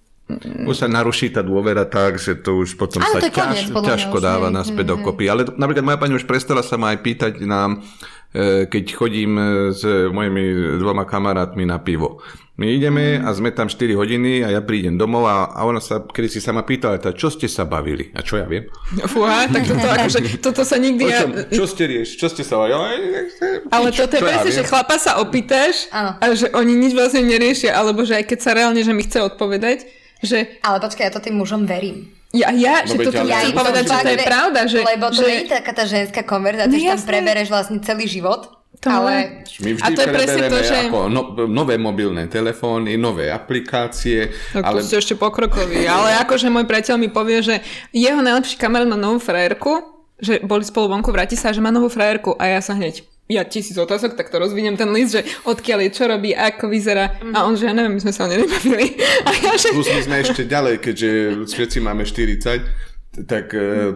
Už sa naruší tá dôvera tak, že to už potom Áno, sa to koniec, ťaž, mňa ťažko už, dáva naspäť hej, dokopy. Ale napríklad moja pani už prestala sa ma aj pýtať na, e, keď chodím e, s mojimi dvoma kamarátmi na pivo. My ideme a sme tam 4 hodiny a ja prídem domov a, a ona sa, kedy si sa ma pýtala, čo ste sa bavili? A čo ja viem? fúha, tak toto, akože, toto sa nikdy... O Ja, čom, čo ste rieš? Čo ste sa bavili? ale toto je čo ja presne, že chlapa sa opýtaš a že oni nič vlastne neriešia, alebo že aj keď sa reálne, že mi chce odpovedať, že Ale počkaj, ja to tým mužom verím. ja, ja že veď, toto ale- chcem Ja povedať, to že to je pravda, že... Lebo to že, nie je taká tá ženská konverzácia, No že tam prebereš vlastne celý život. To ale My vždy A to je presne to, že- ako no, nové mobilné telefóny, nové aplikácie, Tak ale ale... ste ešte pokrokoví, ale akože môj priateľ mi povie, že jeho najlepší kamarát má novú frajerku, že boli spolu vonku, vráti sa a že má novú frajerku a ja sa hneď ja tisíc otázok, tak to rozviniem ten list, že odkiaľ je, čo robí, ako vyzerá. A on, že ja neviem, my sme sa o nebavili. A ja, že... plus my sme ešte ďalej, keďže všetci máme 40, tak eh,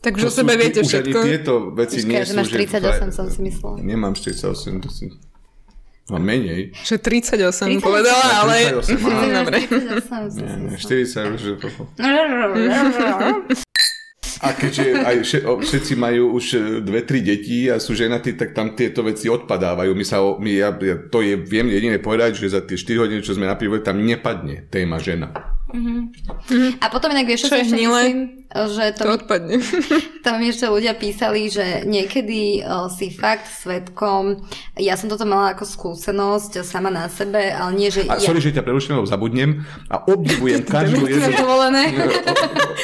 Takže o sebe viete už všetko. tieto veci nie sú. máš 38, som si myslela. Nemám 48, to si... Mám menej. Že 38 38? povedala, ale... 38, áno. Dobre. Nie, nie, 40 už je to... A keďže aj všetci majú už e, dve, tri deti a sú ženatí, tak tam tieto veci odpadávajú. My sa, my, ja, ja, to je, viem jedine povedať, že za tie 4 hodiny, čo sme na pivo, tam nepadne téma žena. A potom inak vieš, čo Čo ešte hnilé? myslím, že to, To odpadne. tam ešte ľudia písali, že niekedy o, si fakt svetkom, ja som toto mala ako skúsenosť sama na sebe, ale nie, že A ja... sorry, že ťa preruším, lebo zabudnem a obdivujem každú Je jednu...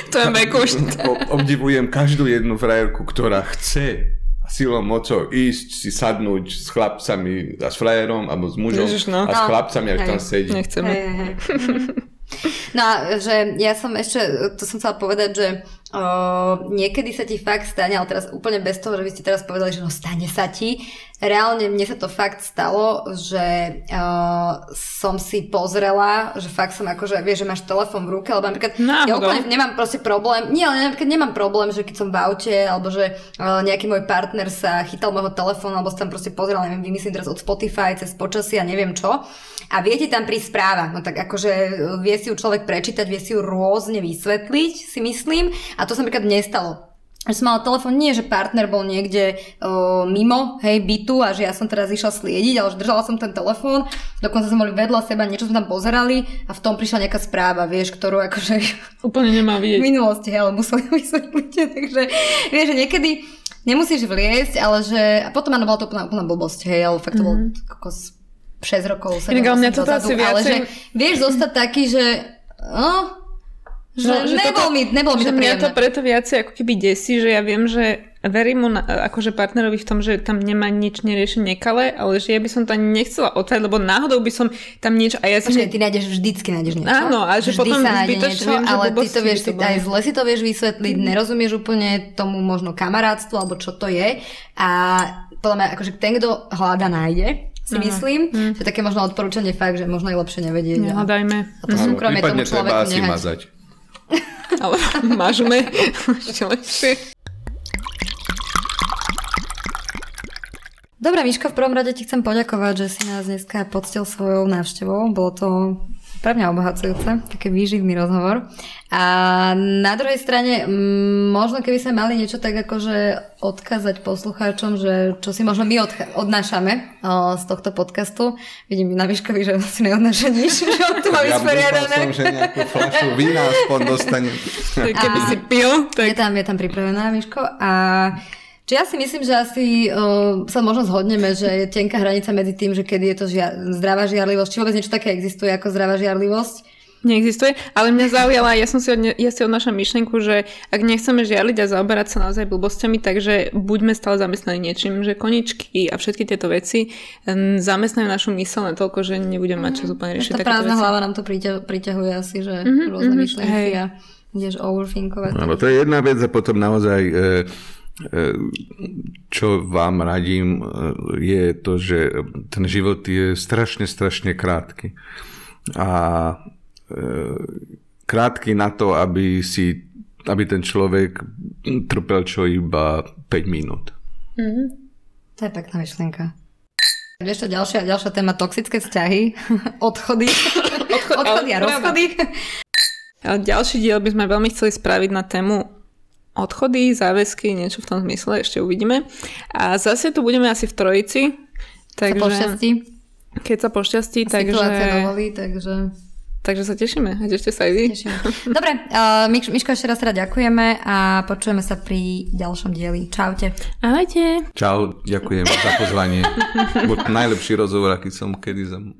To je veku už. O- obdivujem každú jednu frajerku, ktorá chce silou mocou ísť si sadnúť s chlapcami a s frajerom alebo s mužom Ježiš, no. a s No. chlapcami, ak tam sedí. Nechceme. Hej, hej, hej. No a že ja som ešte, to som chcela povedať, že o, niekedy sa ti fakt stane, ale teraz úplne bez toho, že by ste teraz povedali, že no stane sa ti. Reálne mne sa to fakt stalo, že o, som si pozrela, že fakt som akože, vieš, že máš telefón v ruke, alebo napríklad ja Náhodou. úplne nemám proste problém, nie, ale napríklad nemám problém, že keď som v aute, alebo že o, nejaký môj partner sa chytal môjho telefónu, alebo sa tam proste pozeral, neviem, vymyslím teraz od Spotify cez počasie a neviem čo. A viete tam prísť správa, no tak akože vie si ju človek prečítať, vie si ju rôzne vysvetliť, si myslím. A to sa napríklad nestalo. Že som mala telefón, nie že partner bol niekde o, mimo, hej, bytu a že ja som teraz išla sliediť, ale že držala som ten telefón, dokonca sme boli vedľa seba, niečo sme tam pozerali a v tom prišla nejaká správa, vieš, ktorú akože Úplne nemá v vidieť. minulosti, hej, ale museli vysvetliť, takže vieš, že niekedy nemusíš vliesť, ale že, a potom áno, bola to úplná, úplná blbosť, hej, ale fakt to bolo kokos 6 rokov, 7 Inak, ale mňa rokov ale že vieš zostať taký, že no, že, No, že nebol, toto- mi, nebol mi že to mňa príjemné. to preto viacej ako keby desí, že ja viem, že verím mu na, akože partnerovi v tom, že tam nemá nič neriešiť nekalé, ale že ja by som to ani nechcela otvárať, lebo náhodou by som tam niečo... A ja si Počkaj, ty nájdeš, vždycky nájdeš niečo. Áno, a že Vždy potom sa nájde zbytočne niečo, viem, že ale ty to vieš, by to aj zle si to vieš vysvetliť, nerozumieš úplne tomu možno kamarátstvu, alebo čo to je. A podľa mňa, akože ten, kto hľada, nájde, si myslím. Hm. To je také možno odporúčanie fakt, že možno je lepšie nevedieť. a- Nehľadajme. A to súkromie tomu človeku mazať. Ale mažme. Ešte lepšie. Dobre, Miško, v prvom rade ti chcem poďakovať, že si nás dneska poctil svojou návštevou. Bolo to pre mňa obohacujúce, taký výživný rozhovor. A na druhej strane, možno keby sme mali niečo tak akože odkázať poslucháčom, že čo si možno my odcha- odnášame o, z tohto podcastu. Vidím na Miškovi, že si neodnáša nič, že on tu má Ja vysporiadané. som, že nejakú fľašu vína aspoň dostane. Keby si pil, Je tak tam, je tam pripravená, Miško. A či ja si myslím, že asi uh, sa možno zhodneme, že je tenká hranica medzi tým, že kedy je to žia- zdravá žiarlivosť, či vôbec niečo také existuje ako zdravá žiarlivosť. neexistuje. Ale mňa zaujala, ja som si, odne, ja si odnášam myšlenku, že ak nechceme žiarliť a zaoberať sa naozaj blbosťami, takže buďme stále zamestnaní niečím, že koničky a všetky tieto veci zamestnajú našu mysel na toľko, že nebudeme mať čas úplne riešiť Tá prázdna veci. hlava nám to priťa- priťahuje asi, že mm-hmm, rôzne myšlienky hej. a ideš overthinkovať. Áno, to je jedna vec a potom naozaj e, čo vám radím, je to, že ten život je strašne, strašne krátky. A krátky na to, aby si aby ten človek trpel čo iba 5 minút. Mm-hmm. To je pekná myšlienka. Vieš čo, ďalšia, ďalšia téma, toxické vzťahy, odchody, Odchod, odchody a rozchody. Ďalší diel by sme veľmi chceli spraviť na tému odchody, záväzky, niečo v tom zmysle, ešte uvidíme. A zase tu budeme asi v trojici. Takže, sa pošťastí. Keď sa pošťastí, takže... Situácia dovolí, takže... Takže sa tešíme. A ešte sa aj vy. Dobre, uh, Miško, ešte raz teda ďakujeme a počujeme sa pri ďalšom dieli. Čaute. Ahojte. Čau, ďakujem za pozvanie. Bol najlepší rozhovor, aký som kedy som